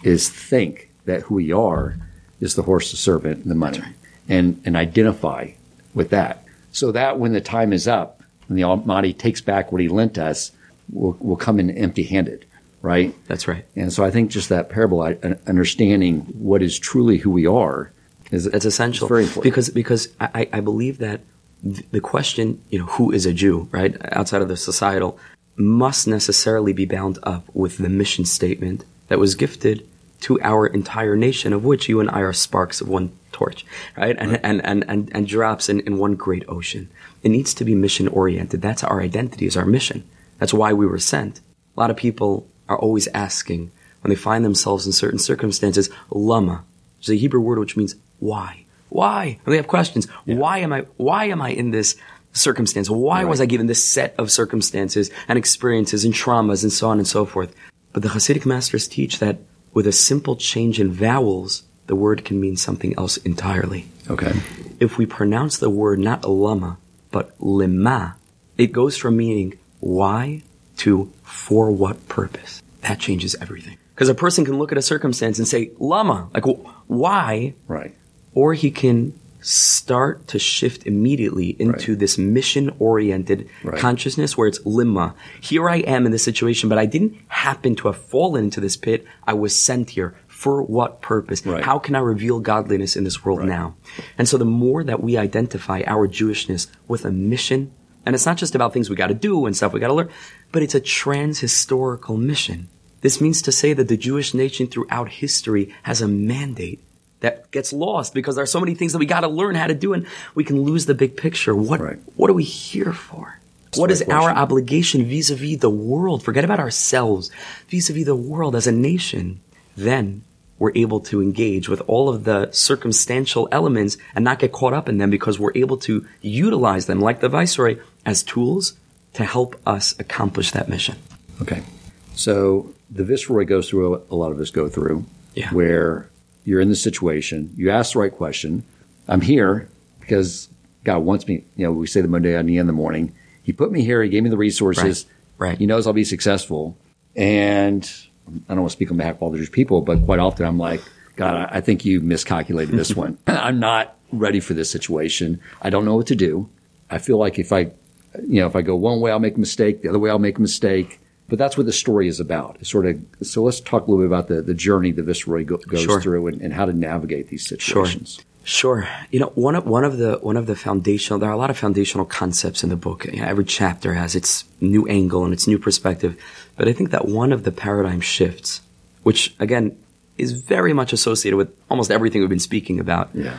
is think that who we are is the horse, the servant, and the money, and and identify with that, so that when the time is up and the Almighty takes back what He lent us, we'll, we'll come in empty-handed, right? That's right. And so I think just that parable, uh, understanding what is truly who we are, is That's essential. It's very important. because because I, I believe that the question, you know, who is a Jew, right, outside of the societal, must necessarily be bound up with the mission statement that was gifted to our entire nation, of which you and I are sparks of one torch, right, and And, and and and drops in, in one great ocean. It needs to be mission oriented. That's our identity, is our mission. That's why we were sent. A lot of people are always asking when they find themselves in certain circumstances, lama, which is a Hebrew word which means why. Why? And they have questions. Why am I, why am I in this circumstance? Why was I given this set of circumstances and experiences and traumas and so on and so forth? But the Hasidic masters teach that with a simple change in vowels, the word can mean something else entirely. okay. If we pronounce the word not lama, but lima, it goes from meaning why to for what purpose. That changes everything. Because a person can look at a circumstance and say, lama, like wh- why? Right. Or he can start to shift immediately into Right. this mission oriented Right. consciousness where it's limma. Here I am in this situation, but I didn't happen to have fallen into this pit. I was sent here. For what purpose? Right. How can I reveal godliness in this world now? And so the more that we identify our Jewishness with a mission, and it's not just about things we got to do and stuff we got to learn, but it's a trans-historical mission. This means to say that the Jewish nation throughout history has a mandate that gets lost because there are so many things that we got to learn how to do and we can lose the big picture. What, Right. what are we here for? What a is great our obligation vis-a-vis the world? Forget about ourselves. Vis-a-vis the world as a nation. Then we're able to engage with all of the circumstantial elements and not get caught up in them because we're able to utilize them like the viceroy as tools to help us accomplish that mission. Okay. So the viceroy goes through a, a lot of us go through Yeah. where you're in the situation, you ask the right question. I'm here because God wants me, you know, we say the Modeh Ani the in the morning. He put me here, he gave me the resources. Right. Right. He knows I'll be successful. And I don't want to speak on behalf of all the Jewish people, but quite often I'm like, God, I, think you miscalculated this one. I'm not ready for this situation. I don't know what to do. I feel like if I, you know, if I go one way, I'll make a mistake. The other way, I'll make a mistake. But that's what the story is about. It's sort of so. Let's talk a little bit about the, the journey the viceroy go, goes Sure. through and, and how to navigate these situations. Sure. You know, one of one of the one of the foundational there are a lot of foundational concepts in the book. You know, every chapter has its new angle and its new perspective. But I think that one of the paradigm shifts, which again is very much associated with almost everything we've been speaking about, Yeah.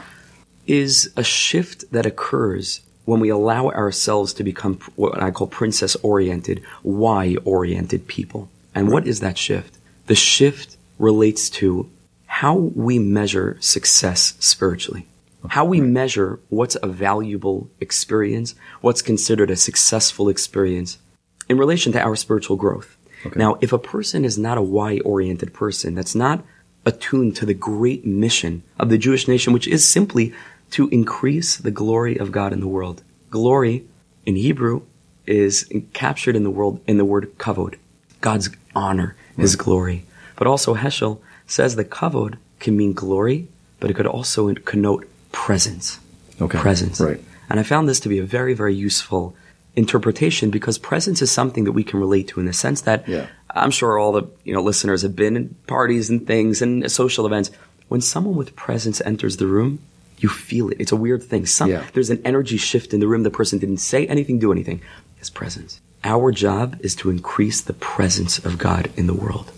is a shift that occurs when we allow ourselves to become what I call princess oriented, why oriented people. And what is that shift? The shift relates to how we measure success spiritually. How we measure what's a valuable experience, what's considered a successful experience in relation to our spiritual growth. Okay. Now, if a person is not a why oriented person, that's not attuned to the great mission of the Jewish nation, which is simply to increase the glory of God in the world. Glory in Hebrew is captured in the world in the word kavod, God's honor, His glory. But also Heschel says that kavod can mean glory, but it could also connote presence. Okay. Presence. Right. And I found this to be a very, very useful interpretation because presence is something that we can relate to in the sense that Yeah. I'm sure all the you know listeners have been in parties and things and social events. When someone with presence enters the room, you feel it. It's a weird thing. Some, Yeah. There's an energy shift in the room. The person didn't say anything, do anything. His presence. Our job is to increase the presence of God in the world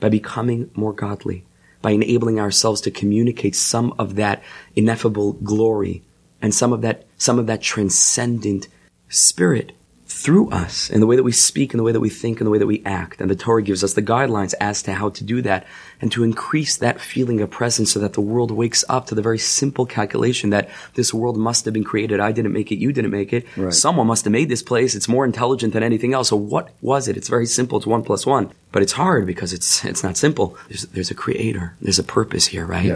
by becoming more godly, by enabling ourselves to communicate some of that ineffable glory and some of that some of that transcendent spirit through us in the way that we speak, in the way that we think, in the way that we act. And the Torah gives us the guidelines as to how to do that and to increase that feeling of presence so that the world wakes up to the very simple calculation that this world must have been created. I didn't make it. You didn't make it. Right. Someone must have made this place. It's more intelligent than anything else. So what was it? It's very simple. It's one plus one, but it's hard because it's, it's not simple. There's, there's a creator. There's a purpose here, right?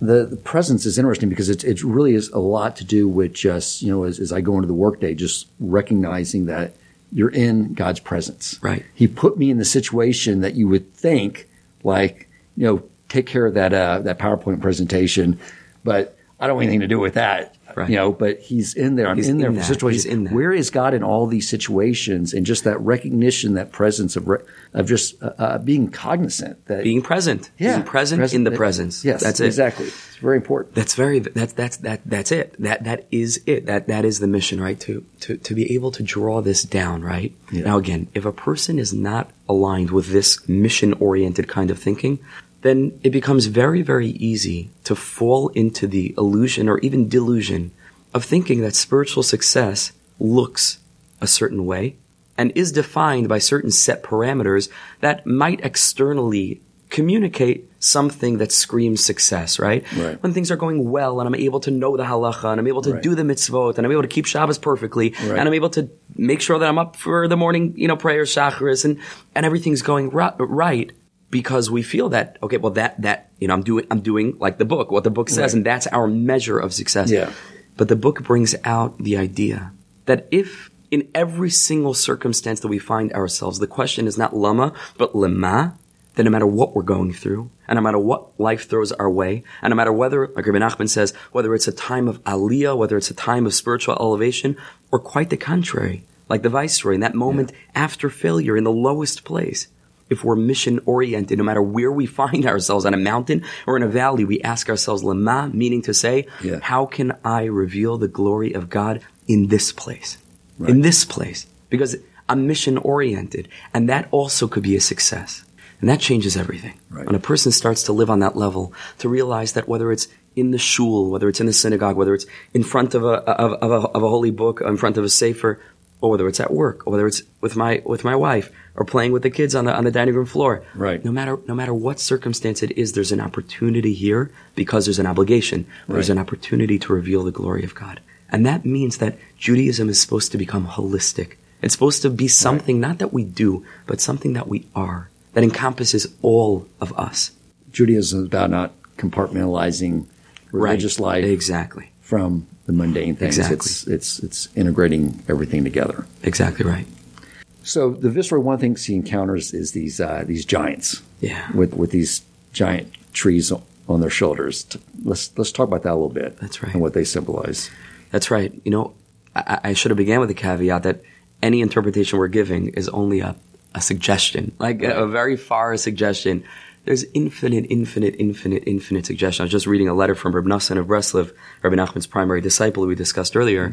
The, the presence is interesting because it, it really is a lot to do with just, you know, as, as I go into the workday, just recognizing that you're in God's presence. Right. He put me in the situation that you would think, like, you know, take care of that, uh, that PowerPoint presentation, but I don't want anything to do with that. Right. You know, but he's in there. I'm He's in there in for situations. He's in that. Where is God in all these situations? And just that recognition, that presence of, re- of just uh, uh, being cognizant that Being present. Being present, in the presence. Yes, That's it. Exactly. It's very important. That's very that's that's that that's it. That that is it. That that is the mission, right? To to to be able to draw this down, right? Yeah. Now again, if a person is not aligned with this mission oriented kind of thinking, then it becomes very, very easy to fall into the illusion or even delusion of thinking that spiritual success looks a certain way and is defined by certain set parameters that might externally communicate something that screams success, right? Right. When things are going well and I'm able to know the halacha and I'm able to Right. do the mitzvot and I'm able to keep Shabbos perfectly Right. and I'm able to make sure that I'm up for the morning, you know, prayer, shacharis and, and everything's going ri- right because we feel that, okay, well that, that, you know, I'm doing, I'm doing like the book, what the book says Right. and that's our measure of success. Yeah. But the book brings out the idea that if in every single circumstance that we find ourselves, the question is not lama, but lema, that no matter what we're going through, and no matter what life throws our way, and no matter whether, like Rabbi Nachman says, whether it's a time of aliyah, whether it's a time of spiritual elevation, or quite the contrary, like the viceroy, in that moment after failure in the lowest place, if we're mission oriented, no matter where we find ourselves on a mountain or in a valley, we ask ourselves lema, meaning to say, Yeah. how can I reveal the glory of God in this place? In this place. Because I'm mission oriented. And that also could be a success. And that changes everything. Right. When a person starts to live on that level, to realize that whether it's in the shul, whether it's in the synagogue, whether it's in front of a, of, of a, of a holy book, in front of a sefer, or whether it's at work, or whether it's with my, with my wife, or playing with the kids on the, on the dining room floor. Right. No matter, no matter what circumstance it is, there's an opportunity here because there's an obligation. There's Right. an opportunity to reveal the glory of God. And that means that Judaism is supposed to become holistic. It's supposed to be something not that we do, but something that we are, that encompasses all of us. Judaism is about not compartmentalizing religious life Exactly. from the mundane things. Exactly. It's, it's, it's integrating everything together. Exactly right. So the Viceroy, one thing he encounters is these, uh, these giants Yeah. with, with these giant trees on- on their shoulders. Let's, let's talk about that a little bit. That's right. And what they symbolize. That's right. You know, I, I should have began with the caveat that any interpretation we're giving is only a, a suggestion, like a, a very far suggestion. There's infinite, infinite, infinite, infinite suggestion. I was just reading a letter from Reb Noson of Breslov, Rabbi Nachman's primary disciple who we discussed earlier.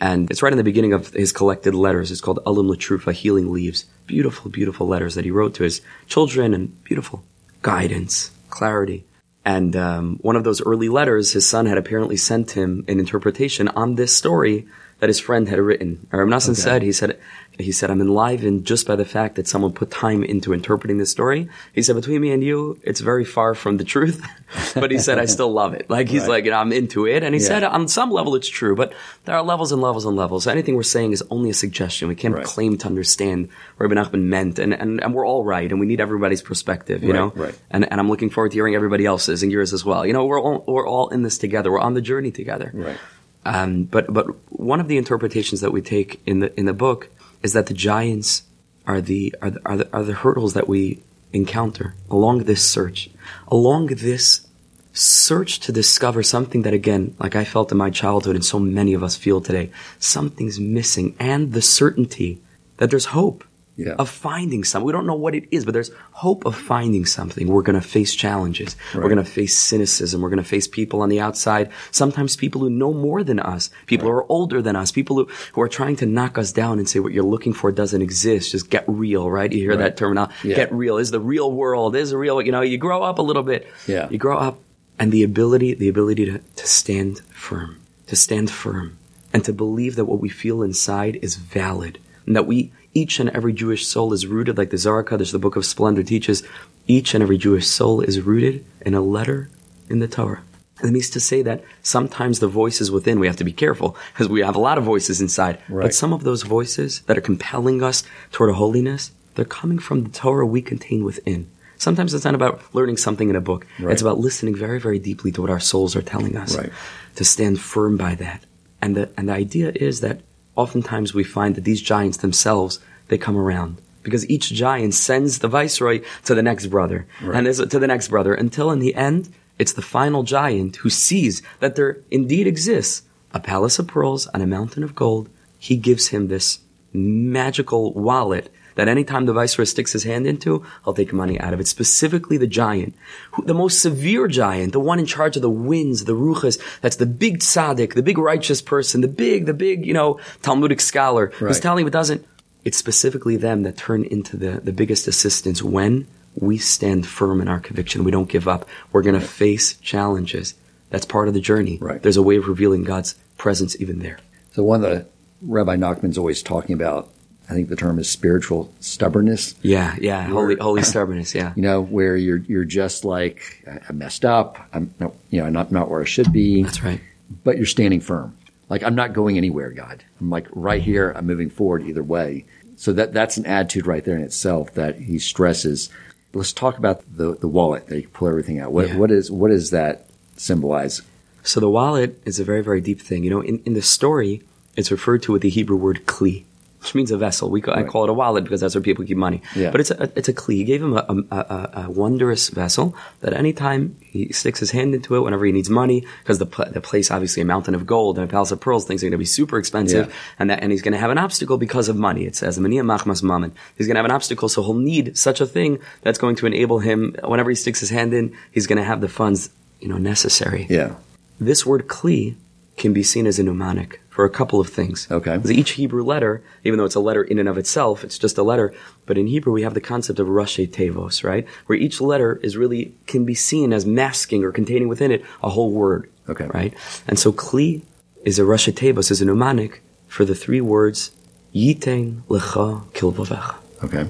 And it's right in the beginning of his collected letters. It's called Alim Latrufa, Healing Leaves. Beautiful, beautiful letters that he wrote to his children and beautiful guidance, clarity. And um, one of those early letters, his son had apparently sent him an interpretation on this story that his friend had written. Rav Noson said, he said, he said, I'm enlivened just by the fact that someone put time into interpreting this story. He said, between me and you, it's very far from the truth. but he said, I still love it. Like, he's Right. like, you know, I'm into it. And he Yeah. said, on some level, it's true, but there are levels and levels and levels. Anything we're saying is only a suggestion. We can't Right. claim to understand what Rabbi Nachman meant. And, and, and we're all right. And we need everybody's perspective, you Right, know? right. And, and I'm looking forward to hearing everybody else's and yours as well. You know, we're all, we're all in this together. We're on the journey together. Right. Um, but but one of the interpretations that we take in the in the book is that the giants are the are the, are the, are the hurdles that we encounter along this search, along this search to discover something that again, like I felt in my childhood and so many of us feel today, something's missing and the certainty that there's hope Yeah. of finding something. We don't know what it is, but there's hope of finding something. We're going to face challenges. We're going to face cynicism. We're going to face people on the outside. Sometimes people who know more than us, people who are older than us, people who, who are trying to knock us down and say what you're looking for doesn't exist. Just get real, right? You hear that terminology. Yeah. Get real. Is the real world, is the real, you know, you grow up a little bit. Yeah. You grow up and the ability, the ability to, to stand firm, to stand firm and to believe that what we feel inside is valid and that we, each and every Jewish soul is rooted, like the Zohar Kodesh, the Book of Splendor teaches, each and every Jewish soul is rooted in a letter in the Torah. And it means to say that sometimes the voices within, we have to be careful because we have a lot of voices inside. Right. But some of those voices that are compelling us toward a holiness, they're coming from the Torah we contain within. Sometimes it's not about learning something in a book. Right. It's about listening very, very deeply to what our souls are telling us. Right. To stand firm by that. And the, and the idea is that oftentimes we find that these giants themselves, they come around. Because each giant sends the viceroy to the next brother. And there's- to the next brother until in the end, it's the final giant who sees that there indeed exists a palace of pearls on a mountain of gold. He gives him this magical wallet that anytime the viceroy sticks his hand into, he'll take money out of it. Specifically the giant, who, the most severe giant, the one in charge of the winds, the ruchas, that's the big tzaddik, the big righteous person, the big, the big, you know, Talmudic scholar who's telling you it doesn't. It's specifically them that turn into the, the biggest assistance when we stand firm in our conviction. We don't give up. We're going to face challenges. That's part of the journey. Right. There's a way of revealing God's presence even there. So one of the Rabbi Nachman's always talking about, I think the term is spiritual stubbornness. Yeah, yeah. Holy, holy stubbornness. Yeah. You know, where you're you're just like I messed up. I'm no, you know, I'm not not where I should be. That's right. But you're standing firm. Like I'm not going anywhere, God. I'm like right here. I'm moving forward either way. So that that's an attitude right there in itself that he stresses. Let's talk about the the wallet that you pull everything out. What Yeah. what is what does that symbolize? So the wallet is a very, very deep thing. You know, in, in the story, it's referred to with the Hebrew word kli, which means a vessel. We call, I call it a wallet because that's where people keep money. Yeah. But it's a, it's a kli. He gave him a, a, a, a wondrous vessel that anytime he sticks his hand into it, whenever he needs money, because the, the place, obviously a mountain of gold and a palace of pearls, things are going to be super expensive. Yeah. And that, and he's going to have an obstacle because of money. It says, "Mania machmas mammon." He's going to have an obstacle, so he'll need such a thing that's going to enable him, whenever he sticks his hand in, he's going to have the funds, you know, necessary. Yeah. This word kli can be seen as a mnemonic for a couple of things. Okay. Because Each Hebrew letter, even though it's a letter in and of itself, it's just a letter. But in Hebrew, we have the concept of Roshei Teivos, right? Where each letter is really, can be seen as masking or containing within it a whole word. Okay. Right? And so kli is a Roshei Teivos, is a mnemonic for the three words Yitein Lecha Kilvavecha Okay.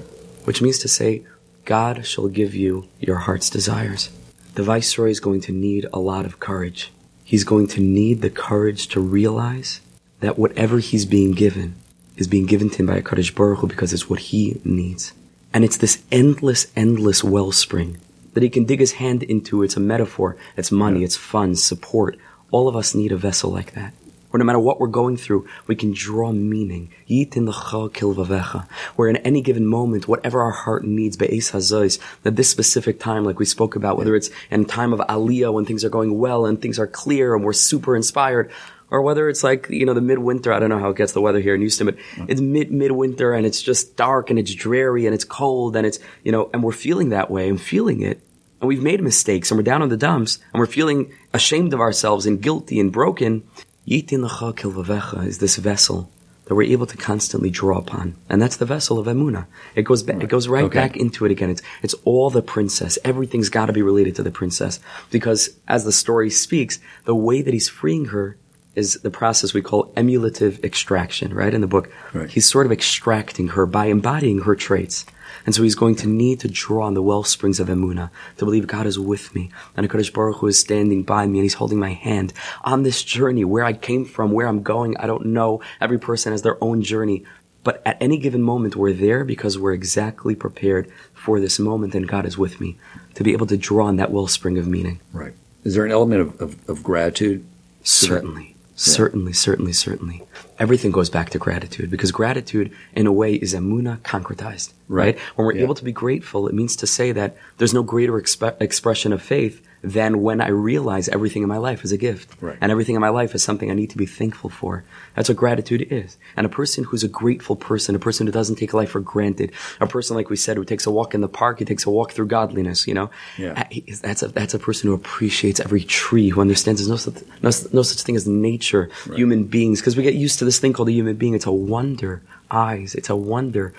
which means to say, God shall give you your heart's desires. The viceroy is going to need a lot of courage. He's going to need the courage to realize that whatever he's being given is being given to him by HaKadosh Baruch Hu because it's what he needs. And it's this endless, endless wellspring that he can dig his hand into. It's a metaphor. It's money. It's funds, support. All of us need a vessel like that. Or no matter what we're going through, we can draw meaning. Where in any given moment, whatever our heart needs, that this specific time, like we spoke about, whether it's in time of aliyah when things are going well and things are clear and we're super inspired, or whether it's like, you know, the midwinter, I don't know how it gets the weather here in Houston, but it's mid, midwinter and it's just dark and it's dreary and it's cold and it's, you know, and we're feeling that way and feeling it. And we've made mistakes and we're down in the dumps and we're feeling ashamed of ourselves and guilty and broken. Yitin kilvavecha is this vessel that we're able to constantly draw upon. And that's the vessel of Emuna. It goes back, it goes right Okay. back into it again. It's, it's all the princess. Everything's gotta be related to the princess. Because as the story speaks, the way that he's freeing her is the process we call emulative extraction, right? In the book. Right. He's sort of extracting her by embodying her traits. And so he's going to need to draw on the well springs of Emuna to believe God is with me and HaKadosh Baruch Hu is standing by me and he's holding my hand on this journey where I came from, where I'm going. I don't know. Every person has their own journey. But at any given moment, we're there because we're exactly prepared for this moment and God is with me to be able to draw on that wellspring of meaning. Right. Is there an element of, of, of gratitude? Certainly. Certainly, certainly, certainly. Everything goes back to gratitude because gratitude, in a way, is emuna concretized, right? When we're Yeah. able to be grateful, it means to say that there's no greater expression of faith than when I realize everything in my life is a gift. Right. And everything in my life is something I need to be thankful for. That's what gratitude is. And a person who's a grateful person, a person who doesn't take life for granted, a person, like we said, who takes a walk in the park, he takes a walk through godliness, you know? Yeah. Uh, That's a, that's a person who appreciates every tree, who understands there's no such, no, no such thing as nature, human beings, because we get used to this thing called a human being. It's a wonder. Eyes. It's a wonder.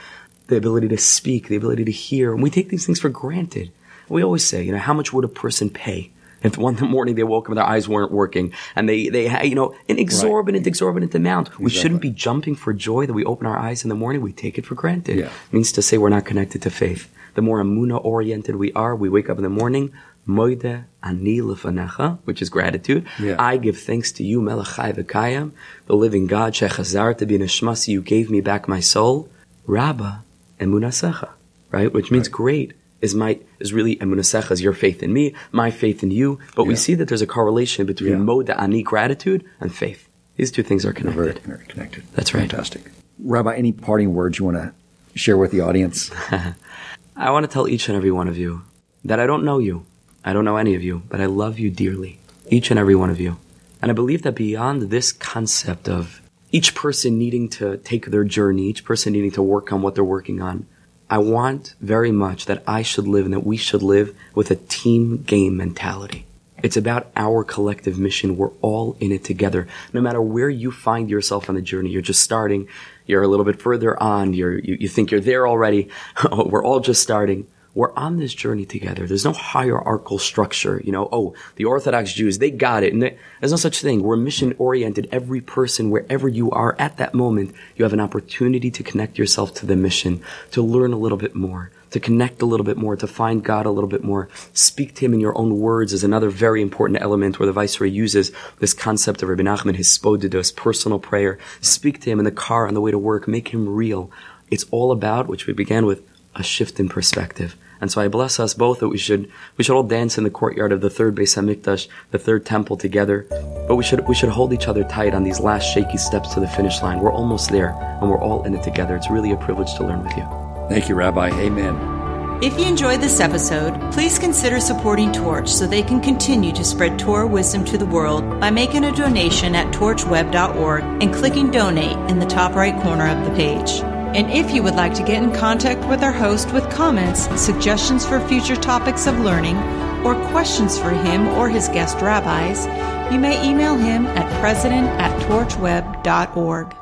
The ability to speak, the ability to hear. And we take these things for granted. We always say, you know, how much would a person pay if one morning they woke up and their eyes weren't working and they, they had, you know, an exorbitant, exorbitant amount. We shouldn't be jumping for joy that we open our eyes in the morning. We take it for granted. Yeah. means to say we're not connected to faith. The more emuna oriented we are, we wake up in the morning, moide ani lefanecha, which is gratitude. Yeah. I give thanks to you, Melachai v'kayam, the living God, shechazar to be neshmasi, you gave me back my soul. Rabba emunasecha, right? Which means great is my is really emunasecha is your faith in me, my faith in you. But we see that there's a correlation between Yeah. moda ani gratitude and faith. These two things are Very, connected. very connected. That's right. Fantastic. Rabbi, any parting words you want to share with the audience? I want to tell each and every one of you that I don't know you. I don't know any of you, but I love you dearly. Each and every one of you. And I believe that beyond this concept of each person needing to take their journey, each person needing to work on what they're working on, I want very much that I should live and that we should live with a team game mentality. It's about our collective mission. We're all in it together. No matter where you find yourself on the journey, you're just starting, you're a little bit further on, you, you think you're there already. We're all just starting. We're on this journey together. There's no hierarchical structure. You know, oh, the Orthodox Jews, they got it. And they- there's no such thing. We're mission oriented. Every person, wherever you are at that moment, you have an opportunity to connect yourself to the mission, to learn a little bit more, to connect a little bit more, to find God a little bit more. Speak to Him in your own words is another very important element where the Viceroy uses this concept of Rabbi Nachman, hisbodedus, personal prayer. Speak to Him in the car on the way to work. Make Him real. It's all about, which we began with, a shift in perspective. And so I bless us both that we should we should all dance in the courtyard of the third Beis Hamikdash, the third temple together. But we should we should hold each other tight on these last shaky steps to the finish line. We're almost there, and we're all in it together. It's really a privilege to learn with you. Thank you, Rabbi. Amen. If you enjoyed this episode, please consider supporting Torch so they can continue to spread Torah wisdom to the world by making a donation at torchweb.org and clicking donate in the top right corner of the page. And if you would like to get in contact with our host with comments, suggestions for future topics of learning, or questions for him or his guest rabbis, you may email him at president at torchweb.org.